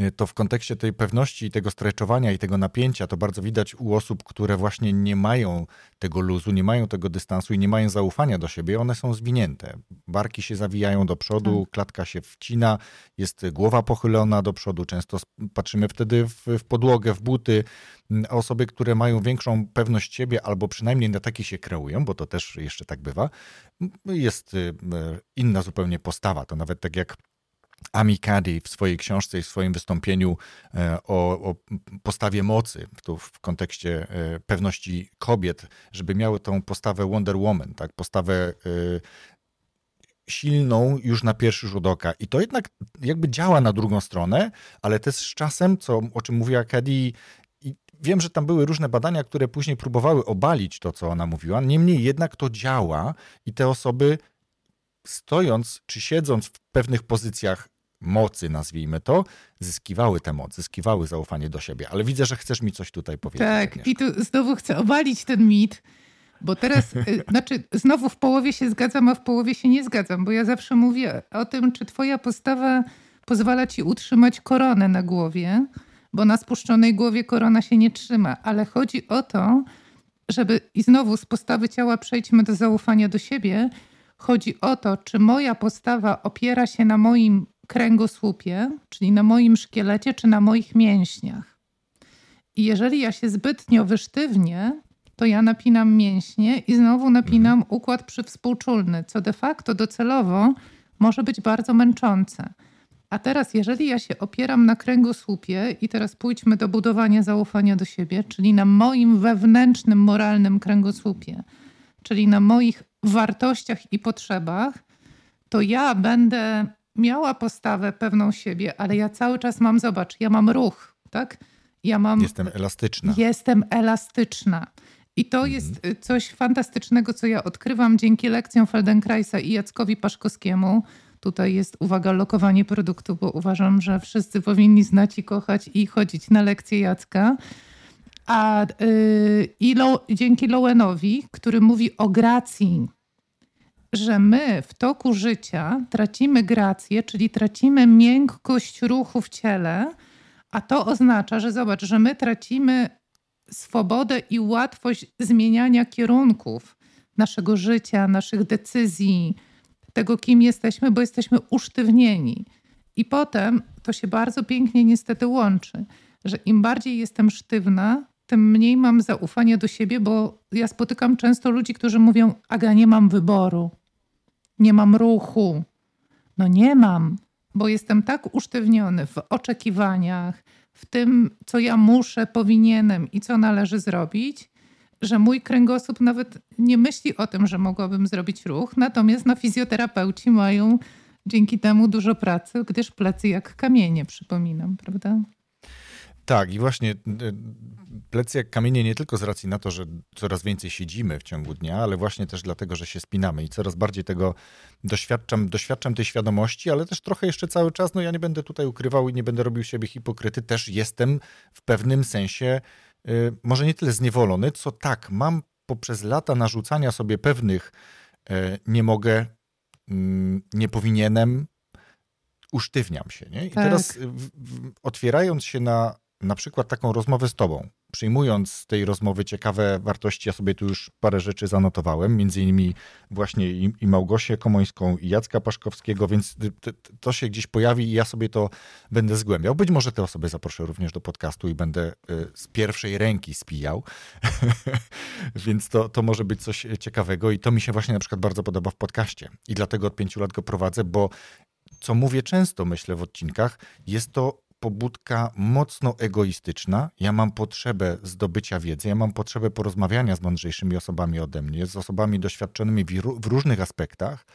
y, to w kontekście tej pewności i tego streczowania i tego napięcia, to bardzo widać u osób, które właśnie nie mają tego luzu, nie mają tego dystansu i nie mają zaufania do siebie, one są zwinięte. Barki się zawijają do przodu, tak. klatka się wcina, jest głowa pochylona do przodu, często patrzymy wtedy w, w podłogę, w buty. Mm, a osoby, które mają większą pewność siebie, albo przynajmniej na takie się kreują, bo to też jeszcze tak bywa, jest y, inna zupełnie postawa. To nawet tak jak Ami Cady w swojej książce i w swoim wystąpieniu e, o, o, postawie mocy, tu w kontekście e, pewności kobiet, żeby miały tą postawę Wonder Woman, tak? postawę e, silną już na pierwszy rzut oka. I to jednak jakby działa na drugą stronę, ale też z czasem, co, o czym mówiła Cady, wiem, że tam były różne badania, które później próbowały obalić to, co ona mówiła. Niemniej jednak to działa i te osoby stojąc czy siedząc w pewnych pozycjach mocy, nazwijmy to, zyskiwały tę moc, zyskiwały zaufanie do siebie. Ale widzę, że chcesz mi coś tutaj powiedzieć. Tak, Agnieszka. i tu znowu chcę obalić ten mit, bo teraz, y, znaczy, znowu w połowie się zgadzam, a w połowie się nie zgadzam, bo ja zawsze mówię o tym, czy twoja postawa pozwala ci utrzymać koronę na głowie, bo na spuszczonej głowie korona się nie trzyma, ale chodzi o to, żeby i znowu z postawy ciała przejdźmy do zaufania do siebie. Chodzi o to, czy moja postawa opiera się na moim kręgosłupie, czyli na moim szkielecie, czy na moich mięśniach. I jeżeli ja się zbytnio wysztywnię, to ja napinam mięśnie i znowu napinam układ przywspółczulny, co de facto docelowo może być bardzo męczące. A teraz, jeżeli ja się opieram na kręgosłupie, i teraz pójdźmy do budowania zaufania do siebie, czyli na moim wewnętrznym, moralnym kręgosłupie, czyli na moich wartościach i potrzebach, to ja będę miała postawę pewną siebie, ale ja cały czas mam, zobacz, ja mam ruch, tak? Ja mam. Jestem elastyczna. Jestem elastyczna. I to mhm. jest coś fantastycznego, co ja odkrywam dzięki lekcjom Feldenkraisa i Jackowi Paszkowskiemu Tutaj jest, uwaga, lokowanie produktu, bo uważam, że wszyscy powinni znać i kochać i chodzić na lekcje Jacka. A yy, i Lo, dzięki Lowenowi, który mówi o gracji, że my w toku życia tracimy grację, czyli tracimy miękkość ruchu w ciele, a to oznacza, że zobacz, że my tracimy swobodę i łatwość zmieniania kierunków naszego życia, naszych decyzji, tego, kim jesteśmy, bo jesteśmy usztywnieni. I potem to się bardzo pięknie niestety łączy, że im bardziej jestem sztywna, tym mniej mam zaufania do siebie, bo ja spotykam często ludzi, którzy mówią: Aga, nie mam wyboru, nie mam ruchu. No nie mam, bo jestem tak usztywniony w oczekiwaniach, w tym, co ja muszę, powinienem i co należy zrobić, że mój kręgosłup nawet nie myśli o tym, że mogłabym zrobić ruch. Natomiast na fizjoterapeuci mają dzięki temu dużo pracy, gdyż plecy jak kamienie, przypominam, prawda? Tak, i właśnie y, plecy jak kamienie nie tylko z racji na to, że coraz więcej siedzimy w ciągu dnia, ale właśnie też dlatego, że się spinamy i coraz bardziej tego doświadczam, doświadczam tej świadomości, ale też trochę jeszcze cały czas, no ja nie będę tutaj ukrywał i nie będę robił siebie hipokryty, też jestem w pewnym sensie y, może nie tyle zniewolony, co tak, mam poprzez lata narzucania sobie pewnych y, nie mogę, mm, nie powinienem, usztywniam się. Nie? I tak. teraz otwierając się na na przykład taką rozmowę z tobą, przyjmując z tej rozmowy ciekawe wartości, ja sobie tu już parę rzeczy zanotowałem, między innymi właśnie i, i Małgosię Komońską i Jacka Paszkowskiego, więc to, się gdzieś pojawi i ja sobie to będę zgłębiał. Być może te osoby zaproszę również do podcastu i będę y, z pierwszej ręki spijał, więc to, to może być coś ciekawego i to mi się właśnie na przykład bardzo podoba w podcaście. I dlatego od pięciu lat go prowadzę, bo co mówię często, myślę w odcinkach, jest to pobudka mocno egoistyczna. Ja mam potrzebę zdobycia wiedzy, ja mam potrzebę porozmawiania z mądrzejszymi osobami ode mnie, z osobami doświadczonymi w, różnych aspektach.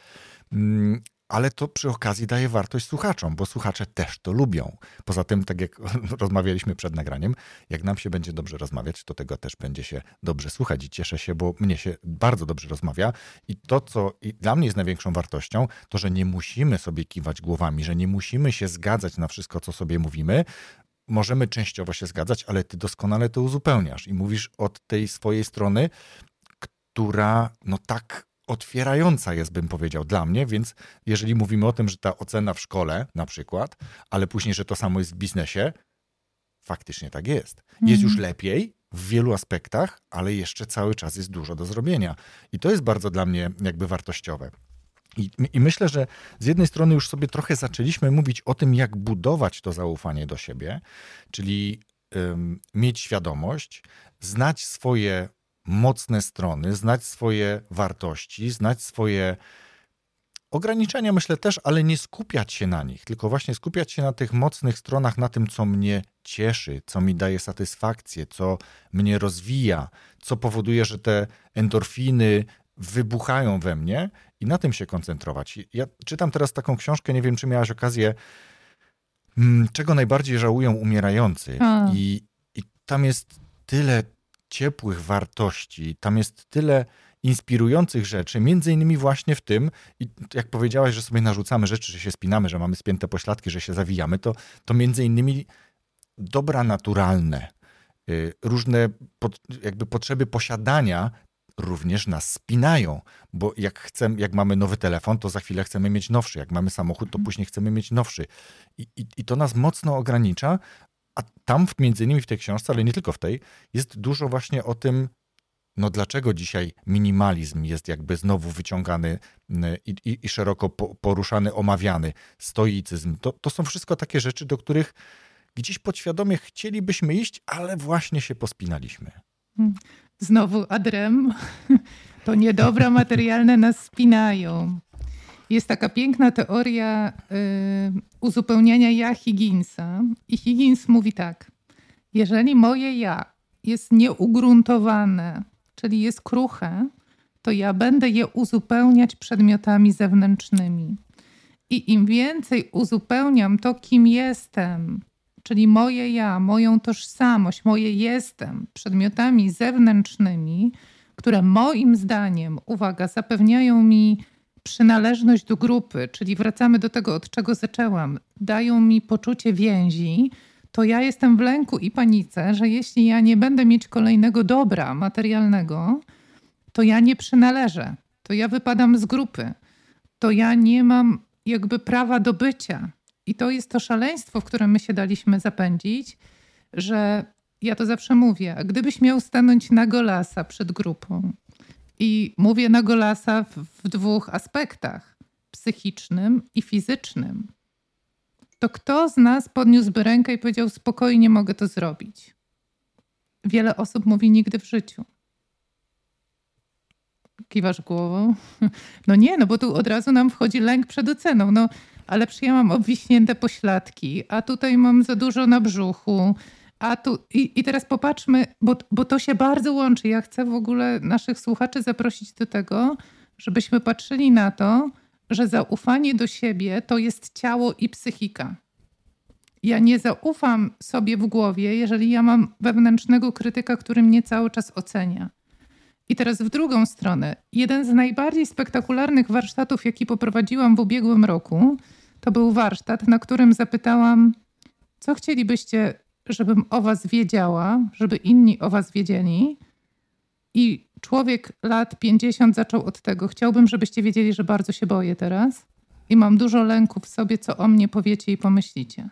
Ale to przy okazji daje wartość słuchaczom, bo słuchacze też to lubią. Poza tym, tak jak rozmawialiśmy przed nagraniem, jak nam się będzie dobrze rozmawiać, to tego też będzie się dobrze słuchać i cieszę się, bo mnie się bardzo dobrze rozmawia i to, co dla mnie jest największą wartością, to, że nie musimy sobie kiwać głowami, że nie musimy się zgadzać na wszystko, co sobie mówimy, możemy częściowo się zgadzać, ale ty doskonale to uzupełniasz i mówisz od tej swojej strony, która no tak otwierająca jest, bym powiedział, dla mnie, więc jeżeli mówimy o tym, że ta ocena w szkole na przykład, ale później, że to samo jest w biznesie, faktycznie tak jest. Jest już mhm. lepiej w wielu aspektach, ale jeszcze cały czas jest dużo do zrobienia. I to jest bardzo dla mnie jakby wartościowe. I, I, myślę, że z jednej strony już sobie trochę zaczęliśmy mówić o tym, jak budować to zaufanie do siebie, czyli mieć świadomość, znać swoje mocne strony, znać swoje wartości, znać swoje ograniczenia, myślę też, ale nie skupiać się na nich, tylko właśnie skupiać się na tych mocnych stronach, na tym, co mnie cieszy, co mi daje satysfakcję, co mnie rozwija, co powoduje, że te endorfiny wybuchają we mnie i na tym się koncentrować. Ja czytam teraz taką książkę, nie wiem, czy miałaś okazję, mm, czego najbardziej żałują umierający. I, I tam jest tyle ciepłych wartości, tam jest tyle inspirujących rzeczy, między innymi właśnie w tym, i jak powiedziałaś, że sobie narzucamy rzeczy, że się spinamy, że mamy spięte pośladki, że się zawijamy, to, to między innymi dobra naturalne, y, różne pod, jakby potrzeby posiadania również nas spinają, bo jak chcemy, jak mamy nowy telefon, to za chwilę chcemy mieć nowszy, jak mamy samochód, to mhm. później chcemy mieć nowszy. I, i, i to nas mocno ogranicza, a tam między innymi w tej książce, ale nie tylko w tej, jest dużo właśnie o tym, no dlaczego dzisiaj minimalizm jest jakby znowu wyciągany i, i, i szeroko poruszany, omawiany, stoicyzm. To, to są wszystko takie rzeczy, do których gdzieś podświadomie chcielibyśmy iść, ale właśnie się pospinaliśmy. Hmm. Znowu adrem. To niedobra materialne nas spinają. Jest taka piękna teoria y, uzupełniania ja Higginsa. I Higgins mówi tak: Jeżeli moje ja jest nieugruntowane, czyli jest kruche, to ja będę je uzupełniać przedmiotami zewnętrznymi. I im więcej uzupełniam to, kim jestem, czyli moje ja, moją tożsamość, moje jestem przedmiotami zewnętrznymi, które moim zdaniem, uwaga, zapewniają mi przynależność do grupy, czyli wracamy do tego, od czego zaczęłam, dają mi poczucie więzi, to ja jestem w lęku i panice, że jeśli ja nie będę mieć kolejnego dobra materialnego, to ja nie przynależę, to ja wypadam z grupy, to ja nie mam jakby prawa do bycia. I to jest to szaleństwo, w które my się daliśmy zapędzić, że ja to zawsze mówię, gdybyś miał stanąć na golasa przed grupą, i mówię na golasa w, w dwóch aspektach psychicznym i fizycznym, to kto z nas podniósłby rękę i powiedział: Spokojnie, mogę to zrobić? Wiele osób mówi nigdy w życiu. Kiwasz głową? No nie, no bo tu od razu nam wchodzi lęk przed oceną. No, ale ja mam obwiśnięte pośladki, a tutaj mam za dużo na brzuchu, a tu i, i teraz popatrzmy, bo, bo to się bardzo łączy. Ja chcę w ogóle naszych słuchaczy zaprosić do tego, żebyśmy patrzyli na to, że zaufanie do siebie to jest ciało i psychika. Ja nie zaufam sobie w głowie, jeżeli ja mam wewnętrznego krytyka, który mnie cały czas ocenia. I teraz w drugą stronę. Jeden z najbardziej spektakularnych warsztatów, jaki poprowadziłam w ubiegłym roku, to był warsztat, na którym zapytałam, co chcielibyście, żebym o was wiedziała, żeby inni o was wiedzieli. I człowiek lat 50 zaczął od tego. Chciałbym, żebyście wiedzieli, że bardzo się boję teraz i mam dużo lęku w sobie, co o mnie powiecie i pomyślicie.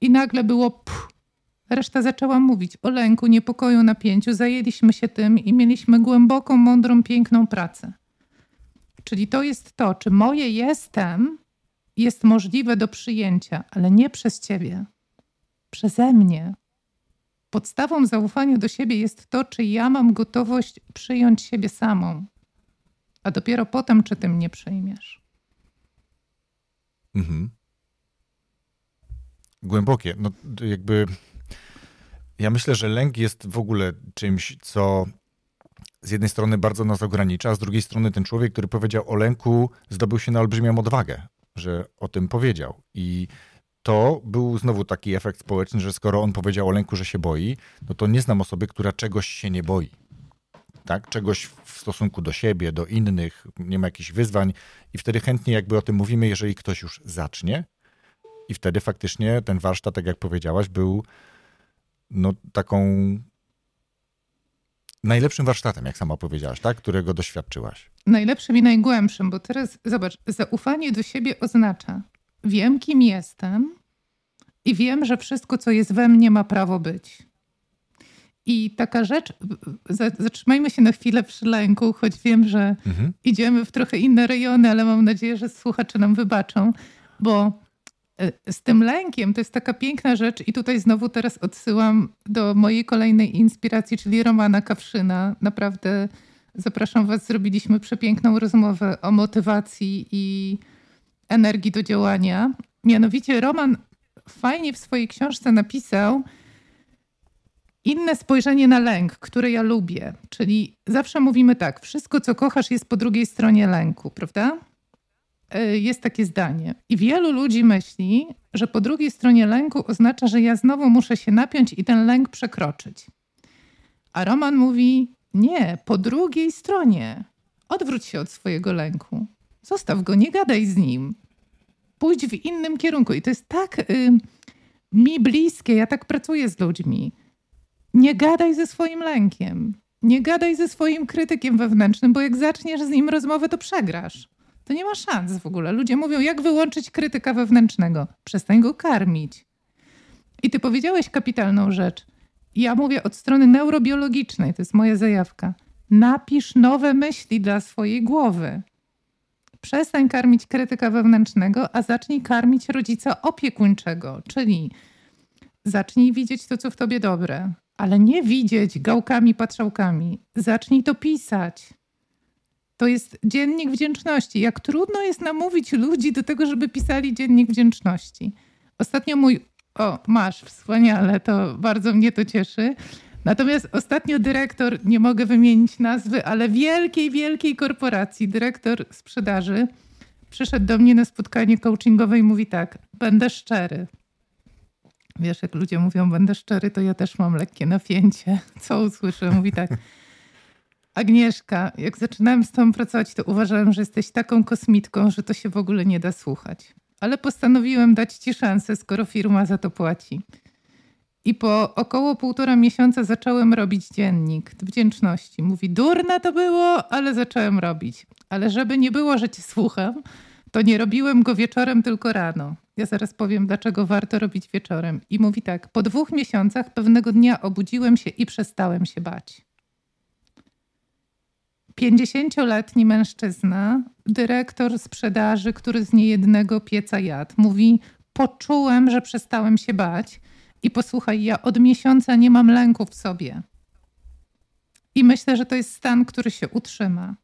I nagle było pff, Reszta zaczęła mówić o lęku, niepokoju, napięciu. Zajęliśmy się tym i mieliśmy głęboką, mądrą, piękną pracę. Czyli to jest to, czy moje jestem jest możliwe do przyjęcia, ale nie przez ciebie, przeze mnie. Podstawą zaufania do siebie jest to, czy ja mam gotowość przyjąć siebie samą, a dopiero potem, czy ty mnie przyjmiesz. Mhm. Głębokie. No, jakby ja myślę, że lęk jest w ogóle czymś, co z jednej strony bardzo nas ogranicza, a z drugiej strony ten człowiek, który powiedział o lęku, zdobył się na olbrzymią odwagę, że o tym powiedział. I to był znowu taki efekt społeczny, że skoro on powiedział o lęku, że się boi, no to nie znam osoby, która czegoś się nie boi. Tak? Czegoś w stosunku do siebie, do innych, nie ma jakichś wyzwań i wtedy chętnie jakby o tym mówimy, jeżeli ktoś już zacznie. I wtedy faktycznie ten warsztat, tak jak powiedziałaś, był no, taką najlepszym warsztatem, jak sama powiedziałaś, tak? którego doświadczyłaś. Najlepszym i najgłębszym, bo teraz zobacz, zaufanie do siebie oznacza, wiem, kim jestem i wiem, że wszystko, co jest we mnie, ma prawo być. I taka rzecz, zatrzymajmy się na chwilę przy lęku, choć wiem, że mhm. idziemy w trochę inne rejony, ale mam nadzieję, że słuchacze nam wybaczą, bo E, z tym lękiem to jest taka piękna rzecz i tutaj znowu teraz odsyłam do mojej kolejnej inspiracji, czyli Romana Kawszyna. Naprawdę zapraszam was, zrobiliśmy przepiękną rozmowę o motywacji i energii do działania. Mianowicie Roman fajnie w swojej książce napisał inne spojrzenie na lęk, które ja lubię. Czyli zawsze mówimy tak, wszystko co kochasz jest po drugiej stronie lęku, prawda? E, jest takie zdanie. I wielu ludzi myśli, że po drugiej stronie lęku oznacza, że ja znowu muszę się napiąć i ten lęk przekroczyć. A Roman mówi: Nie, po drugiej stronie. Odwróć się od swojego lęku. Zostaw go, nie gadaj z nim. Pójdź w innym kierunku. I to jest tak y, mi bliskie. Ja tak pracuję z ludźmi. Nie gadaj ze swoim lękiem. Nie gadaj ze swoim krytykiem wewnętrznym, bo jak zaczniesz z nim rozmowę, to przegrasz to nie ma szans w ogóle. Ludzie mówią, jak wyłączyć krytyka wewnętrznego? Przestań go karmić. I ty powiedziałeś kapitalną rzecz. Ja mówię od strony neurobiologicznej, to jest moja zajawka. Napisz nowe myśli dla swojej głowy. Przestań karmić krytyka wewnętrznego, a zacznij karmić rodzica opiekuńczego, czyli zacznij widzieć to, co w tobie dobre, ale nie widzieć gałkami, patrzałkami. Zacznij to pisać. To jest dziennik wdzięczności. Jak trudno jest namówić ludzi do tego, żeby pisali dziennik wdzięczności. Ostatnio mój. O, masz, wspaniale, to bardzo mnie to cieszy. Natomiast ostatnio dyrektor, nie mogę wymienić nazwy, ale wielkiej, wielkiej korporacji, dyrektor sprzedaży, przyszedł do mnie na spotkanie coachingowe i mówi tak: Będę szczery. Wiesz, jak ludzie mówią, będę szczery, to ja też mam lekkie napięcie. Co usłyszę? Mówi tak. Agnieszka, jak zaczynałem z tobą pracować, to uważałem, że jesteś taką kosmitką, że to się w ogóle nie da słuchać. Ale postanowiłem dać ci szansę, skoro firma za to płaci. I po około półtora miesiąca zacząłem robić dziennik wdzięczności. Mówi, durne to było, ale zacząłem robić. Ale żeby nie było, że cię słucham, to nie robiłem go wieczorem, tylko rano. Ja zaraz powiem, dlaczego warto robić wieczorem. I mówi tak, po dwóch miesiącach pewnego dnia obudziłem się i przestałem się bać. 50-letni mężczyzna, dyrektor sprzedaży, który z niejednego pieca jadł, mówi: Poczułem, że przestałem się bać. I posłuchaj, ja od miesiąca nie mam lęku w sobie. I myślę, że to jest stan, który się utrzyma.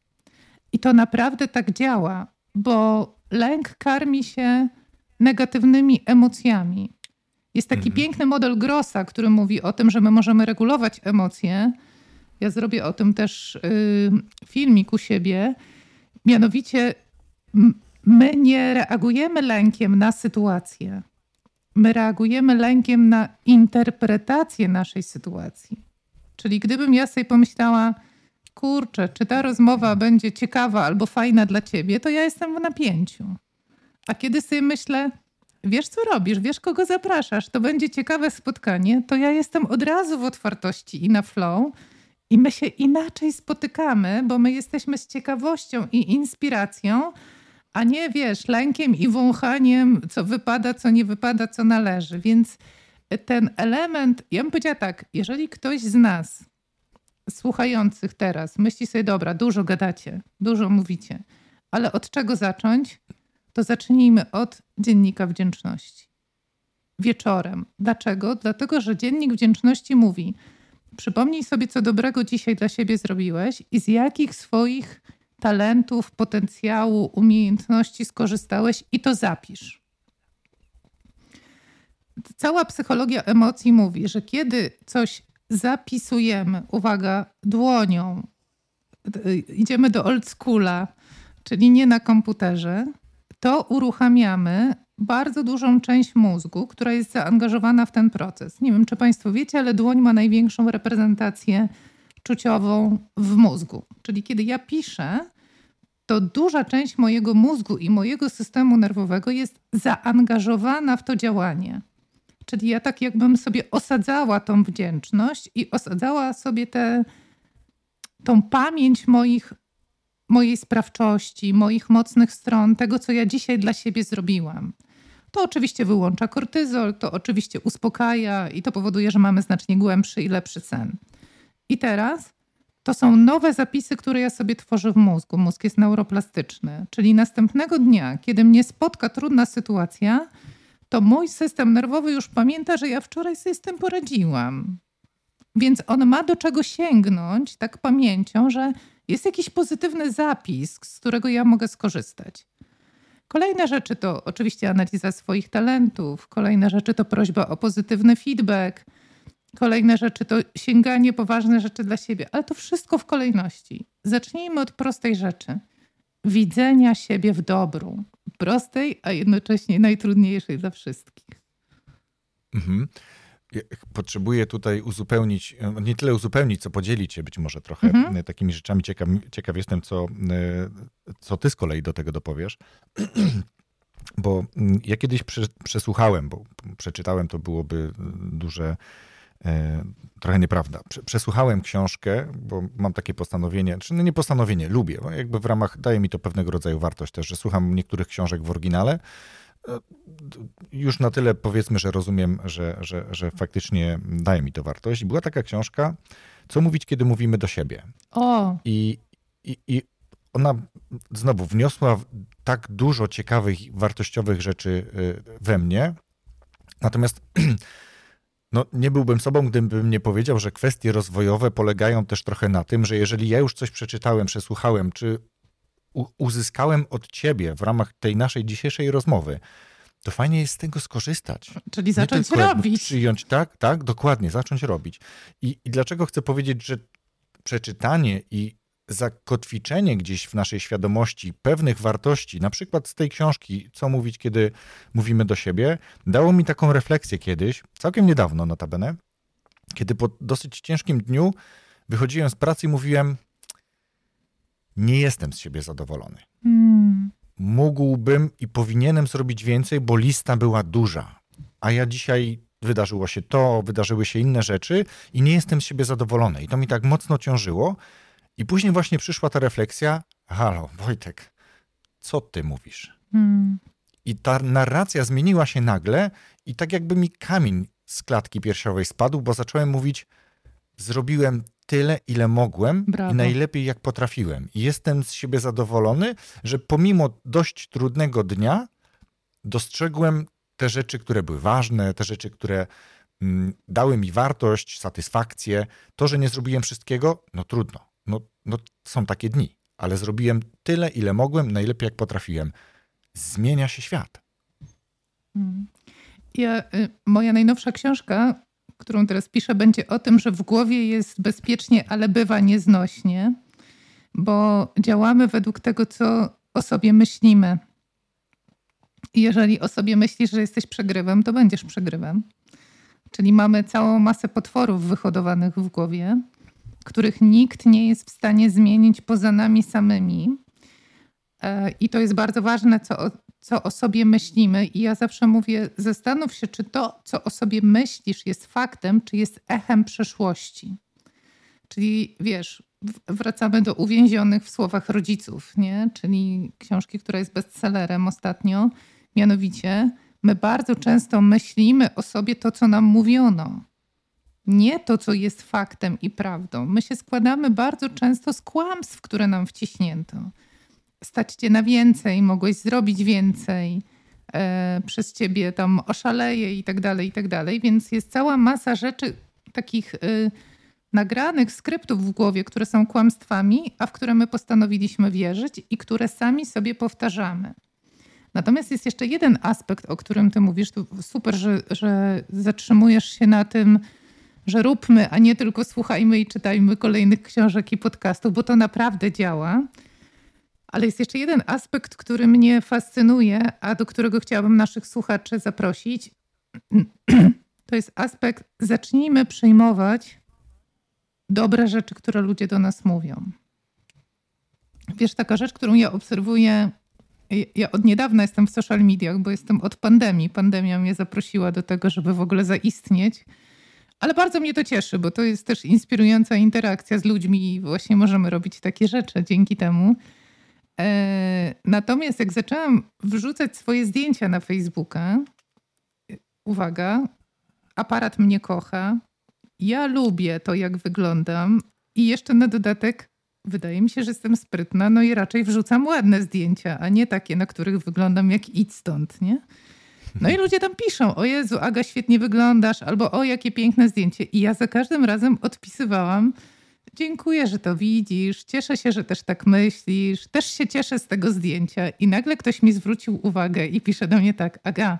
I to naprawdę tak działa, bo lęk karmi się negatywnymi emocjami. Jest taki mhm. piękny model Grossa, który mówi o tym, że my możemy regulować emocje. Ja zrobię o tym też y, filmik u siebie. Mianowicie, my nie reagujemy lękiem na sytuację. My reagujemy lękiem na interpretację naszej sytuacji. Czyli gdybym ja sobie pomyślała, kurczę, czy ta rozmowa będzie ciekawa albo fajna dla ciebie, to ja jestem w napięciu. A kiedy sobie myślę, wiesz co robisz, wiesz kogo zapraszasz, to będzie ciekawe spotkanie, to ja jestem od razu w otwartości i na flow i my się inaczej spotykamy, bo my jesteśmy z ciekawością i inspiracją, a nie wiesz, lękiem i wąchaniem, co wypada, co nie wypada, co należy. Więc ten element, ja bym powiedziała tak, jeżeli ktoś z nas słuchających teraz myśli sobie, dobra, dużo gadacie, dużo mówicie, ale od czego zacząć? To zacznijmy od dziennika wdzięczności. Wieczorem. Dlaczego? Dlatego, że dziennik wdzięczności mówi: przypomnij sobie, co dobrego dzisiaj dla siebie zrobiłeś i z jakich swoich talentów, potencjału, umiejętności skorzystałeś i to zapisz. Cała psychologia emocji mówi, że kiedy coś zapisujemy, uwaga, dłonią, idziemy do old schoola, czyli nie na komputerze, to uruchamiamy bardzo dużą część mózgu, która jest zaangażowana w ten proces. Nie wiem, czy Państwo wiecie, ale dłoń ma największą reprezentację czuciową w mózgu. Czyli kiedy ja piszę, to duża część mojego mózgu i mojego systemu nerwowego jest zaangażowana w to działanie. Czyli ja tak jakbym sobie osadzała tą wdzięczność i osadzała sobie tę tą pamięć moich, mojej sprawczości, moich mocnych stron, tego, co ja dzisiaj dla siebie zrobiłam. To oczywiście wyłącza kortyzol, to oczywiście uspokaja i to powoduje, że mamy znacznie głębszy i lepszy sen. I teraz to są nowe zapisy, które ja sobie tworzę w mózgu. Mózg jest neuroplastyczny, czyli następnego dnia, kiedy mnie spotka trudna sytuacja, to mój system nerwowy już pamięta, że ja wczoraj sobie z tym poradziłam. Więc on ma do czego sięgnąć tak pamięcią, że jest jakiś pozytywny zapis, z którego ja mogę skorzystać. Kolejne rzeczy to oczywiście analiza swoich talentów, kolejne rzeczy to prośba o pozytywny feedback, kolejne rzeczy to sięganie poważne rzeczy dla siebie, ale to wszystko w kolejności. Zacznijmy od prostej rzeczy widzenia siebie w dobru prostej, a jednocześnie najtrudniejszej dla wszystkich. Mhm. Potrzebuję tutaj uzupełnić, no, nie tyle uzupełnić, co podzielić się być może trochę mhm. takimi rzeczami. Ciekaw, ciekaw jestem, co, co ty z kolei do tego dopowiesz. Bo mm, ja kiedyś przesłuchałem, bo przeczytałem, to byłoby duże E, trochę nieprawda. Przesłuchałem książkę, bo mam takie postanowienie, czy no nie postanowienie, lubię, bo jakby w ramach, daje mi to pewnego rodzaju wartość też, że słucham niektórych książek w oryginale. E, już na tyle powiedzmy, że rozumiem, że, że, że faktycznie daje mi to wartość. Była taka książka, co mówić, kiedy mówimy do siebie. O. I, i, i ona znowu wniosła tak dużo ciekawych, wartościowych rzeczy e, we mnie. Natomiast No, nie byłbym sobą, gdybym nie powiedział, że kwestie rozwojowe polegają też trochę na tym, że jeżeli ja już coś przeczytałem, przesłuchałem, czy uzyskałem od ciebie w ramach tej naszej dzisiejszej rozmowy, to fajnie jest z tego skorzystać. Czyli zacząć robić. Przyjąć, tak, tak, dokładnie, zacząć robić. I, I dlaczego chcę powiedzieć, że przeczytanie i zakotwiczenie gdzieś w naszej świadomości pewnych wartości, na przykład z tej książki, co mówić, kiedy mówimy do siebie, dało mi taką refleksję kiedyś, całkiem niedawno notabene, kiedy po dosyć ciężkim dniu wychodziłem z pracy i mówiłem, nie jestem z siebie zadowolony. Hmm. Mógłbym i powinienem zrobić więcej, bo lista była duża. A ja dzisiaj wydarzyło się to, wydarzyły się inne rzeczy i nie jestem z siebie zadowolony. I to mi tak mocno ciążyło. I później właśnie przyszła ta refleksja: Halo, Wojtek, co ty mówisz? Hmm. I ta narracja zmieniła się nagle, i tak jakby mi kamień z klatki piersiowej spadł, bo zacząłem mówić: Zrobiłem tyle, ile mogłem Brawo. i najlepiej, jak potrafiłem. I jestem z siebie zadowolony, że pomimo dość trudnego dnia dostrzegłem te rzeczy, które były ważne, te rzeczy, które mm, dały mi wartość, satysfakcję. To, że nie zrobiłem wszystkiego, no trudno. No, no są takie dni, ale zrobiłem tyle, ile mogłem, najlepiej, jak potrafiłem. Zmienia się świat. Hmm. Ja, y, moja najnowsza książka którą teraz piszę, będzie o tym, że w głowie jest bezpiecznie, ale bywa nieznośnie, bo działamy według tego, co o sobie myślimy. Jeżeli o sobie myślisz, że jesteś przegrywem, to będziesz przegrywem. Czyli mamy całą masę potworów wyhodowanych w głowie, których nikt nie jest w stanie zmienić poza nami samymi. E, I to jest bardzo ważne, co co o sobie myślimy. I ja zawsze mówię, zastanów się, czy to, co o sobie myślisz, jest faktem, czy jest echem przeszłości. Czyli wiesz, wracamy do uwięzionych w słowach rodziców, nie? czyli książki, która jest bestsellerem ostatnio. Mianowicie, my bardzo często myślimy o sobie to, co nam mówiono. Nie to, co jest faktem i prawdą. My się składamy bardzo często z kłamstw, które nam wciśnięto stać cię na więcej, mogłeś zrobić więcej, e, przez ciebie tam oszaleje i tak dalej, i tak dalej. Więc jest cała masa rzeczy takich e, nagranych skryptów w głowie, które są kłamstwami, a w które my postanowiliśmy wierzyć i które sami sobie powtarzamy. Natomiast jest jeszcze jeden aspekt, o którym ty mówisz. Super, że, że zatrzymujesz się na tym, że róbmy, a nie tylko słuchajmy i czytajmy kolejnych książek i podcastów, bo to naprawdę działa. Ale jest jeszcze jeden aspekt, który mnie fascynuje, a do którego chciałabym naszych słuchaczy zaprosić. To jest aspekt, zacznijmy przyjmować dobre rzeczy, które ludzie do nas mówią. Wiesz, taka rzecz, którą ja obserwuję, ja od niedawna jestem w social mediach, bo jestem od pandemii. Pandemia mnie zaprosiła do tego, żeby w ogóle zaistnieć. Ale bardzo mnie to cieszy, bo to jest też inspirująca interakcja z ludźmi i właśnie możemy robić takie rzeczy dzięki temu. E, natomiast jak zaczęłam wrzucać swoje zdjęcia na Facebooka, uwaga, aparat mnie kocha, ja lubię to, jak wyglądam i jeszcze na dodatek wydaje mi się, że jestem sprytna, no i raczej wrzucam ładne zdjęcia, a nie takie, na których wyglądam jak idź stąd, nie? No i ludzie tam piszą, o Jezu, Aga, świetnie wyglądasz, albo o, jakie piękne zdjęcie. I ja za każdym razem odpisywałam, Dziękuję, że to widzisz. Cieszę się, że też tak myślisz. Też się cieszę z tego zdjęcia. I nagle ktoś mi zwrócił uwagę i pisze do mnie tak: Aga,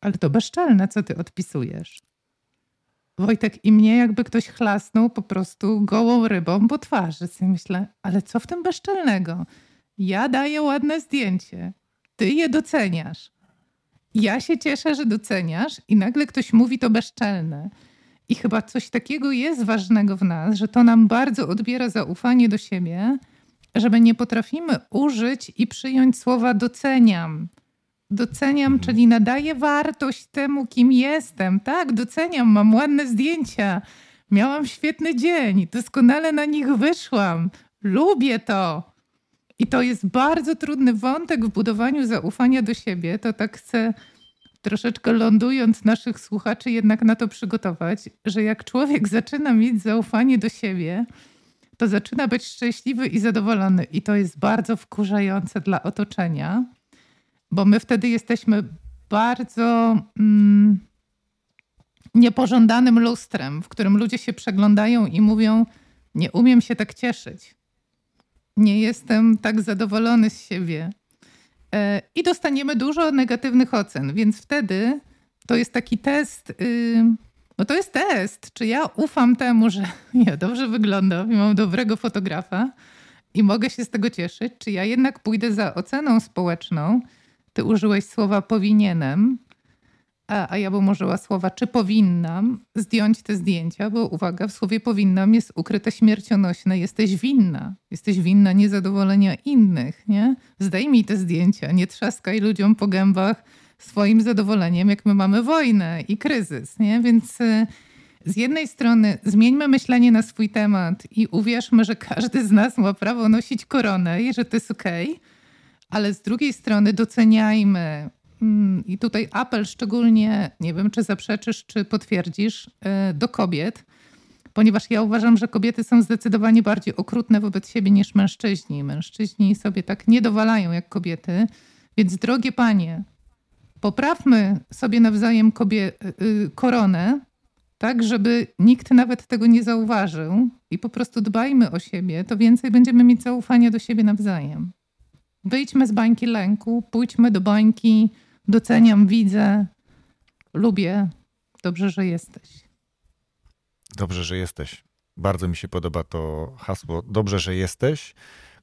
ale to bezczelne, co ty odpisujesz. Wojtek, i mnie jakby ktoś chlasnął po prostu gołą rybą po twarzy. I myślę, ale co w tym bezczelnego? Ja daję ładne zdjęcie. Ty je doceniasz. Ja się cieszę, że doceniasz, i nagle ktoś mówi to bezczelne. I chyba coś takiego jest ważnego w nas, że to nam bardzo odbiera zaufanie do siebie, że my nie potrafimy użyć i przyjąć słowa doceniam. Doceniam, mhm. czyli nadaję wartość temu, kim jestem. Tak, doceniam, mam ładne zdjęcia, miałam świetny dzień, doskonale na nich wyszłam, lubię to. I to jest bardzo trudny wątek w budowaniu zaufania do siebie. To tak chcę troszeczkę lądując naszych słuchaczy jednak na to przygotować, że jak człowiek zaczyna mieć zaufanie do siebie, to zaczyna być szczęśliwy i zadowolony. I to jest bardzo wkurzające dla otoczenia, bo my wtedy jesteśmy bardzo mm, niepożądanym lustrem, w którym ludzie się przeglądają i mówią: Nie umiem się tak cieszyć. Nie jestem tak zadowolony z siebie. E, i dostaniemy dużo negatywnych ocen, więc wtedy to jest taki test. No to jest test, czy ja ufam temu, że ja dobrze wyglądam i mam dobrego fotografa i mogę się z tego cieszyć, czy ja jednak pójdę za oceną społeczną. Ty użyłeś słowa powinienem. A, a ja bym użyła słowa, czy powinnam zdjąć te zdjęcia, bo uwaga, w słowie powinnam jest ukryte śmiercionośne. Jesteś winna. Jesteś winna niezadowolenia innych, nie? Zdejmij te zdjęcia, nie trzaskaj ludziom po gębach swoim zadowoleniem, jak my mamy wojnę i kryzys, nie? Więc y, z jednej strony zmieńmy myślenie na swój temat i uwierzmy, że każdy z nas ma prawo nosić koronę i że to jest okej, okay, ale z drugiej strony doceniajmy I tutaj apel szczególnie, nie wiem czy zaprzeczysz, czy potwierdzisz, e, do kobiet, ponieważ ja uważam, że kobiety są zdecydowanie bardziej okrutne wobec siebie niż mężczyźni. Mężczyźni sobie tak nie dowalają jak kobiety. Więc drogie panie, poprawmy sobie nawzajem kobie, y, koronę, tak, żeby nikt nawet tego nie zauważył i po prostu dbajmy o siebie, to więcej będziemy mieć zaufania do siebie nawzajem. Wyjdźmy z bańki lęku, pójdźmy do bańki Doceniam, widzę, lubię. Dobrze, że jesteś. Dobrze, że jesteś. Bardzo mi się podoba to hasło. Dobrze, że jesteś,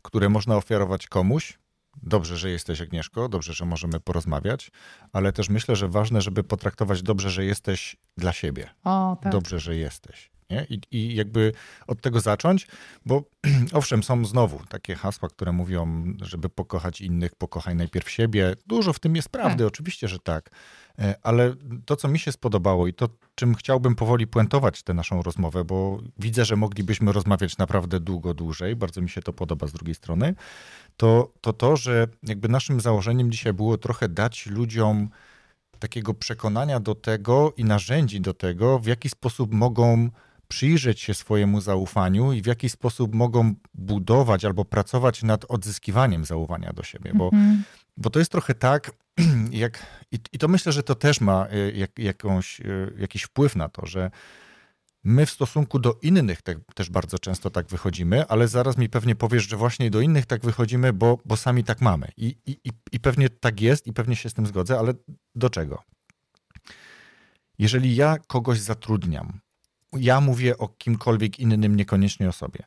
które można ofiarować komuś. Dobrze, że jesteś, Agnieszko. Dobrze, że możemy porozmawiać, ale też myślę, że ważne, żeby potraktować dobrze, że jesteś dla siebie. O, tak. Dobrze, że jesteś. Nie? I, I jakby od tego zacząć, bo owszem, są znowu takie hasła, które mówią, żeby pokochać innych, pokochaj najpierw siebie. Dużo w tym jest prawdy, tak. oczywiście, że tak. E, ale to, co mi się spodobało i to, czym chciałbym powoli puentować tę naszą rozmowę, bo widzę, że moglibyśmy rozmawiać naprawdę długo, dłużej, bardzo mi się to podoba z drugiej strony, to to, to że jakby naszym założeniem dzisiaj było trochę dać ludziom takiego przekonania do tego i narzędzi do tego, w jaki sposób mogą przyjrzeć się swojemu zaufaniu i w jaki sposób mogą budować albo pracować nad odzyskiwaniem zaufania do siebie. Bo, -hmm. bo to jest trochę tak, jak, i, i, to myślę, że to też ma e, jak, jakąś, e, jakiś wpływ na to, że my w stosunku do innych te, też bardzo często tak wychodzimy, ale zaraz mi pewnie powiesz, że właśnie do innych tak wychodzimy, bo, bo sami tak mamy. I, i, I pewnie tak jest i pewnie się z tym zgodzę, ale do czego? Jeżeli ja kogoś zatrudniam, ja mówię o kimkolwiek innym, niekoniecznie o sobie.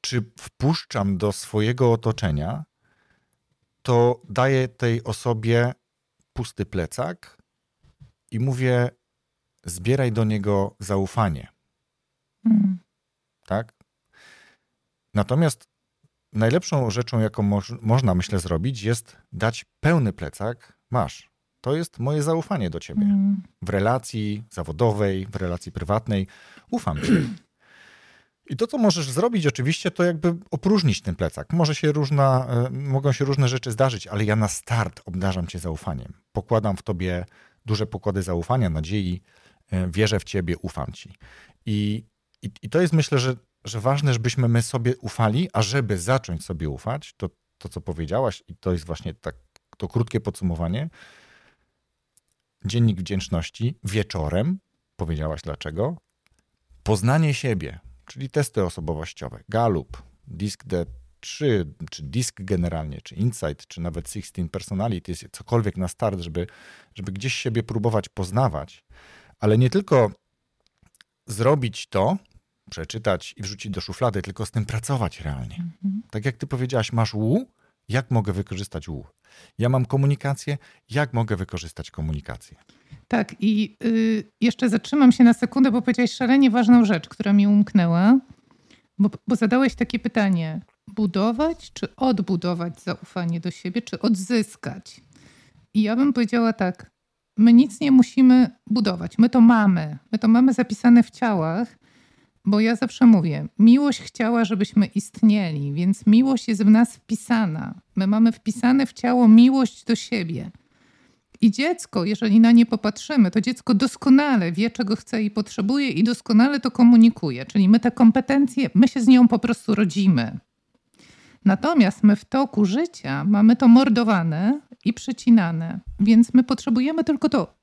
Czy wpuszczam do swojego otoczenia, to daję tej osobie pusty plecak i mówię: zbieraj do niego zaufanie. Mm. Tak? Natomiast najlepszą rzeczą, jaką mo można, myślę, zrobić, jest dać pełny plecak. Masz, to jest moje zaufanie do ciebie. Mm. W relacji zawodowej, w relacji prywatnej. Ufam ci. I to, co możesz zrobić, oczywiście, to jakby opróżnić ten plecak. Może się różna, e, mogą się różne rzeczy zdarzyć, ale ja na start obdarzam cię zaufaniem. Pokładam w tobie duże pokłady zaufania, nadziei, e, wierzę w ciebie, ufam ci. I, i, i to jest, myślę, że, że ważne, żebyśmy my sobie ufali, a żeby zacząć sobie ufać, to, to co powiedziałaś, i to jest właśnie tak, to krótkie podsumowanie, Dziennik Wdzięczności wieczorem, powiedziałaś dlaczego, poznanie siebie, czyli testy osobowościowe, Gallup, DISC D3, czy DISC generalnie, czy Insight, czy nawet 16 Personality, cokolwiek na start, żeby, żeby gdzieś siebie próbować poznawać, ale nie tylko zrobić to, przeczytać i wrzucić do szuflady, tylko z tym pracować realnie. Mhm. Tak jak ty powiedziałaś, masz łu, jak mogę wykorzystać łu? Ja mam komunikację, jak mogę wykorzystać komunikację? Tak, i y, jeszcze zatrzymam się na sekundę, bo powiedziałeś szalenie ważną rzecz, która mi umknęła, bo, bo zadałeś takie pytanie: budować czy odbudować zaufanie do siebie, czy odzyskać? I ja bym powiedziała tak: my nic nie musimy budować, my to mamy, my to mamy zapisane w ciałach. Bo ja zawsze mówię, miłość chciała, żebyśmy istnieli, więc miłość jest w nas wpisana. My mamy wpisane w ciało miłość do siebie. I dziecko, jeżeli na nie popatrzymy, to dziecko doskonale wie, czego chce i potrzebuje, i doskonale to komunikuje. Czyli my te kompetencje, my się z nią po prostu rodzimy. Natomiast my w toku życia mamy to mordowane i przecinane, więc my potrzebujemy tylko to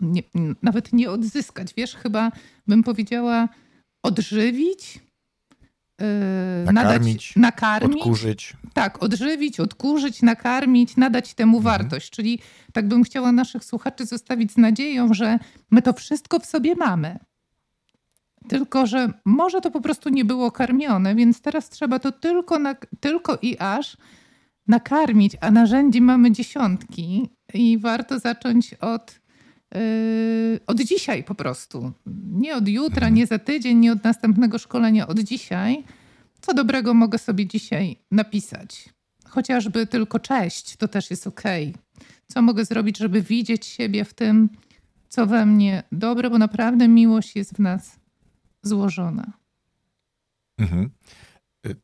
nie, nawet nie odzyskać. Wiesz, chyba bym powiedziała odżywić, Yy, nakarmić, nadać, nakarmić, odkurzyć. Tak, odżywić, odkurzyć, nakarmić, nadać temu mhm. wartość. Czyli tak bym chciała naszych słuchaczy zostawić z nadzieją, że my to wszystko w sobie mamy. Tylko, że może to po prostu nie było karmione, więc teraz trzeba to tylko, na, tylko i aż nakarmić, a narzędzi mamy dziesiątki i warto zacząć od, od dzisiaj po prostu. Nie od jutra, nie za tydzień, nie od następnego szkolenia, od dzisiaj. Co dobrego mogę sobie dzisiaj napisać? Chociażby tylko cześć, to też jest ok. Co mogę zrobić, żeby widzieć siebie w tym, co we mnie dobre, bo naprawdę miłość jest w nas złożona. Mhm. Y,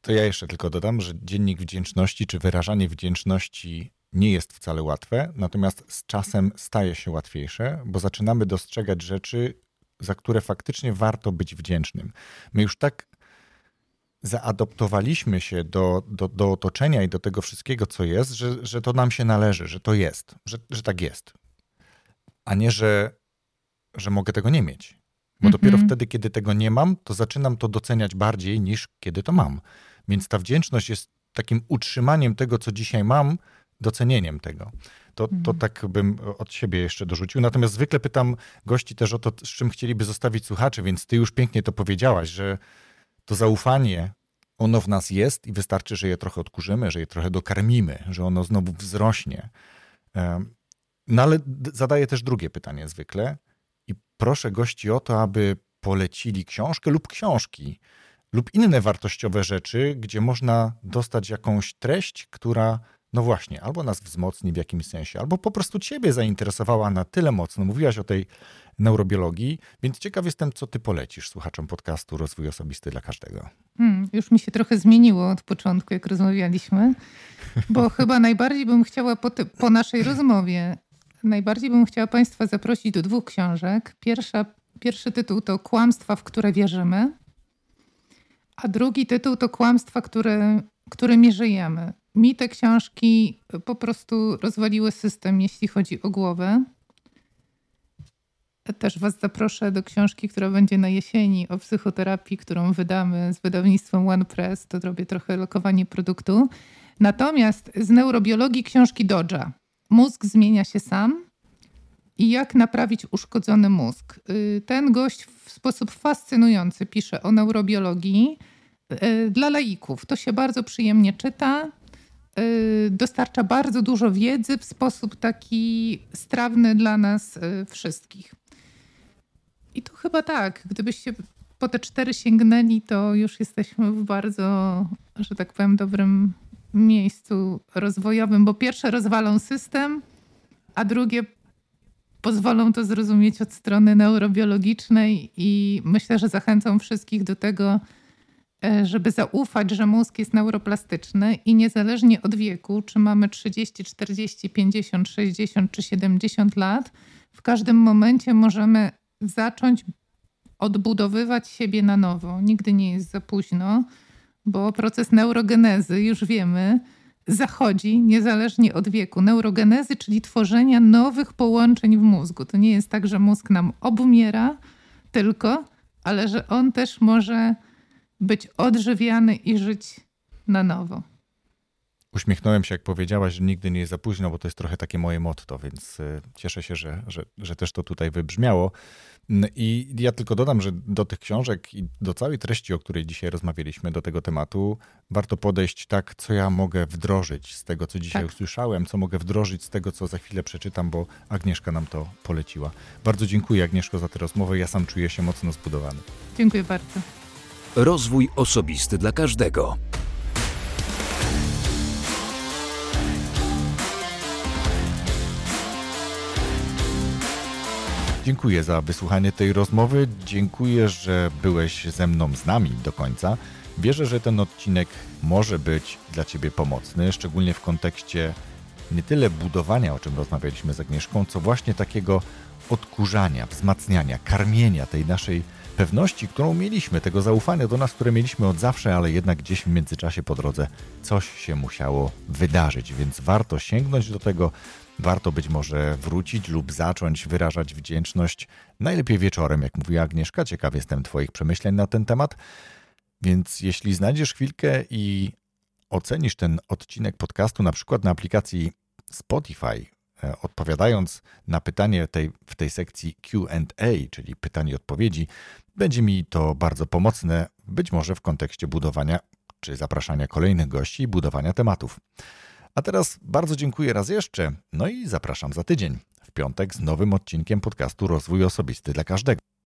to ja jeszcze tylko dodam, że dziennik wdzięczności czy wyrażanie wdzięczności nie jest wcale łatwe, natomiast z czasem staje się łatwiejsze, bo zaczynamy dostrzegać rzeczy, za które faktycznie warto być wdzięcznym. My już tak zaadoptowaliśmy się do, do, do otoczenia i do tego wszystkiego, co jest, że, że to nam się należy, że to jest, że, że tak jest. A nie, że, że mogę tego nie mieć. Bo mm -hmm. dopiero wtedy, kiedy tego nie mam, to zaczynam to doceniać bardziej niż kiedy to mam. Więc ta wdzięczność jest takim utrzymaniem tego, co dzisiaj mam, docenieniem tego. To, to mhm. tak bym od siebie jeszcze dorzucił. Natomiast zwykle pytam gości też o to, z czym chcieliby zostawić słuchacze, więc ty już pięknie to powiedziałaś, że to zaufanie, ono w nas jest i wystarczy, że je trochę odkurzymy, że je trochę dokarmimy, że ono znowu wzrośnie. No ale zadaję też drugie pytanie zwykle i proszę gości o to, aby polecili książkę lub książki, lub inne wartościowe rzeczy, gdzie można dostać jakąś treść, która, no właśnie, albo nas wzmocni w jakimś sensie, albo po prostu Ciebie zainteresowała na tyle mocno. Mówiłaś o tej neurobiologii, więc ciekaw jestem, co Ty polecisz słuchaczom podcastu Rozwój Osobisty dla Każdego. Hmm, już mi się trochę zmieniło od początku, jak rozmawialiśmy, bo chyba najbardziej bym chciała po, ty, po naszej rozmowie, najbardziej bym chciała Państwa zaprosić do dwóch książek. Pierwsza, pierwszy tytuł to Kłamstwa, w które wierzymy a drugi tytuł to Kłamstwa, które, którymi żyjemy. Mi te książki po prostu rozwaliły system, jeśli chodzi o głowę. Też Was zaproszę do książki, która będzie na jesieni o psychoterapii, którą wydamy z wydawnictwem OnePress. To robię trochę lokowanie produktu. Natomiast z neurobiologii książki Dodge'a. Mózg zmienia się sam i jak naprawić uszkodzony mózg. Y, ten gość w sposób fascynujący pisze o neurobiologii y, dla laików. To się bardzo przyjemnie czyta. Y, dostarcza bardzo dużo wiedzy w sposób taki strawny dla nas wszystkich. I to chyba tak. Gdybyście po te cztery sięgnęli, to już jesteśmy w bardzo, że tak powiem, dobrym miejscu rozwojowym, bo pierwsze rozwalą system, a drugie pozwolą to zrozumieć od strony neurobiologicznej i myślę, że zachęcą wszystkich do tego, żeby zaufać, że mózg jest neuroplastyczny i niezależnie od wieku, czy mamy 30, 40, 50, 60 czy 70 lat, w każdym momencie możemy zacząć odbudowywać siebie na nowo. Nigdy nie jest za późno, bo proces neurogenezy, już wiemy, zachodzi niezależnie od wieku. Neurogenezy, czyli tworzenia nowych połączeń w mózgu. To nie jest tak, że mózg nam obumiera tylko, ale że on też może być odżywiany i żyć na nowo. Uśmiechnąłem się, jak powiedziałaś, że nigdy nie jest za późno, bo to jest trochę takie moje motto, więc y, cieszę się, że, że, że też to tutaj wybrzmiało. I ja tylko dodam, że do tych książek i do całej treści, o której dzisiaj rozmawialiśmy, do tego tematu, warto podejść tak, co ja mogę wdrożyć z tego, co dzisiaj tak. usłyszałem, co mogę wdrożyć z tego, co za chwilę przeczytam, bo Agnieszka nam to poleciła. Bardzo dziękuję, Agnieszko, za tę rozmowę. Ja sam czuję się mocno zbudowany. Dziękuję bardzo. Rozwój osobisty dla każdego. Dziękuję za wysłuchanie tej rozmowy. Dziękuję, że byłeś ze mną z nami do końca. Wierzę, że ten odcinek może być dla Ciebie pomocny, szczególnie w kontekście nie tyle budowania, o czym rozmawialiśmy z Agnieszką, co właśnie takiego odkurzania, wzmacniania, karmienia tej naszej pewności, którą mieliśmy, tego zaufania do nas, które mieliśmy od zawsze, ale jednak gdzieś w międzyczasie po drodze coś się musiało wydarzyć, więc warto sięgnąć do tego, warto być może wrócić lub zacząć wyrażać wdzięczność. Najlepiej wieczorem, jak mówiła Agnieszka. Ciekaw jestem Twoich przemyśleń na ten temat. Więc jeśli znajdziesz chwilkę i ocenisz ten odcinek podcastu, na przykład na aplikacji Spotify, odpowiadając na pytanie tej, w tej sekcji QA, czyli pytanie i odpowiedzi, będzie mi to bardzo pomocne, być może w kontekście budowania czy zapraszania kolejnych gości i budowania tematów. A teraz bardzo dziękuję raz jeszcze, no i zapraszam za tydzień, w piątek z nowym odcinkiem podcastu Rozwój Osobisty dla Każdego.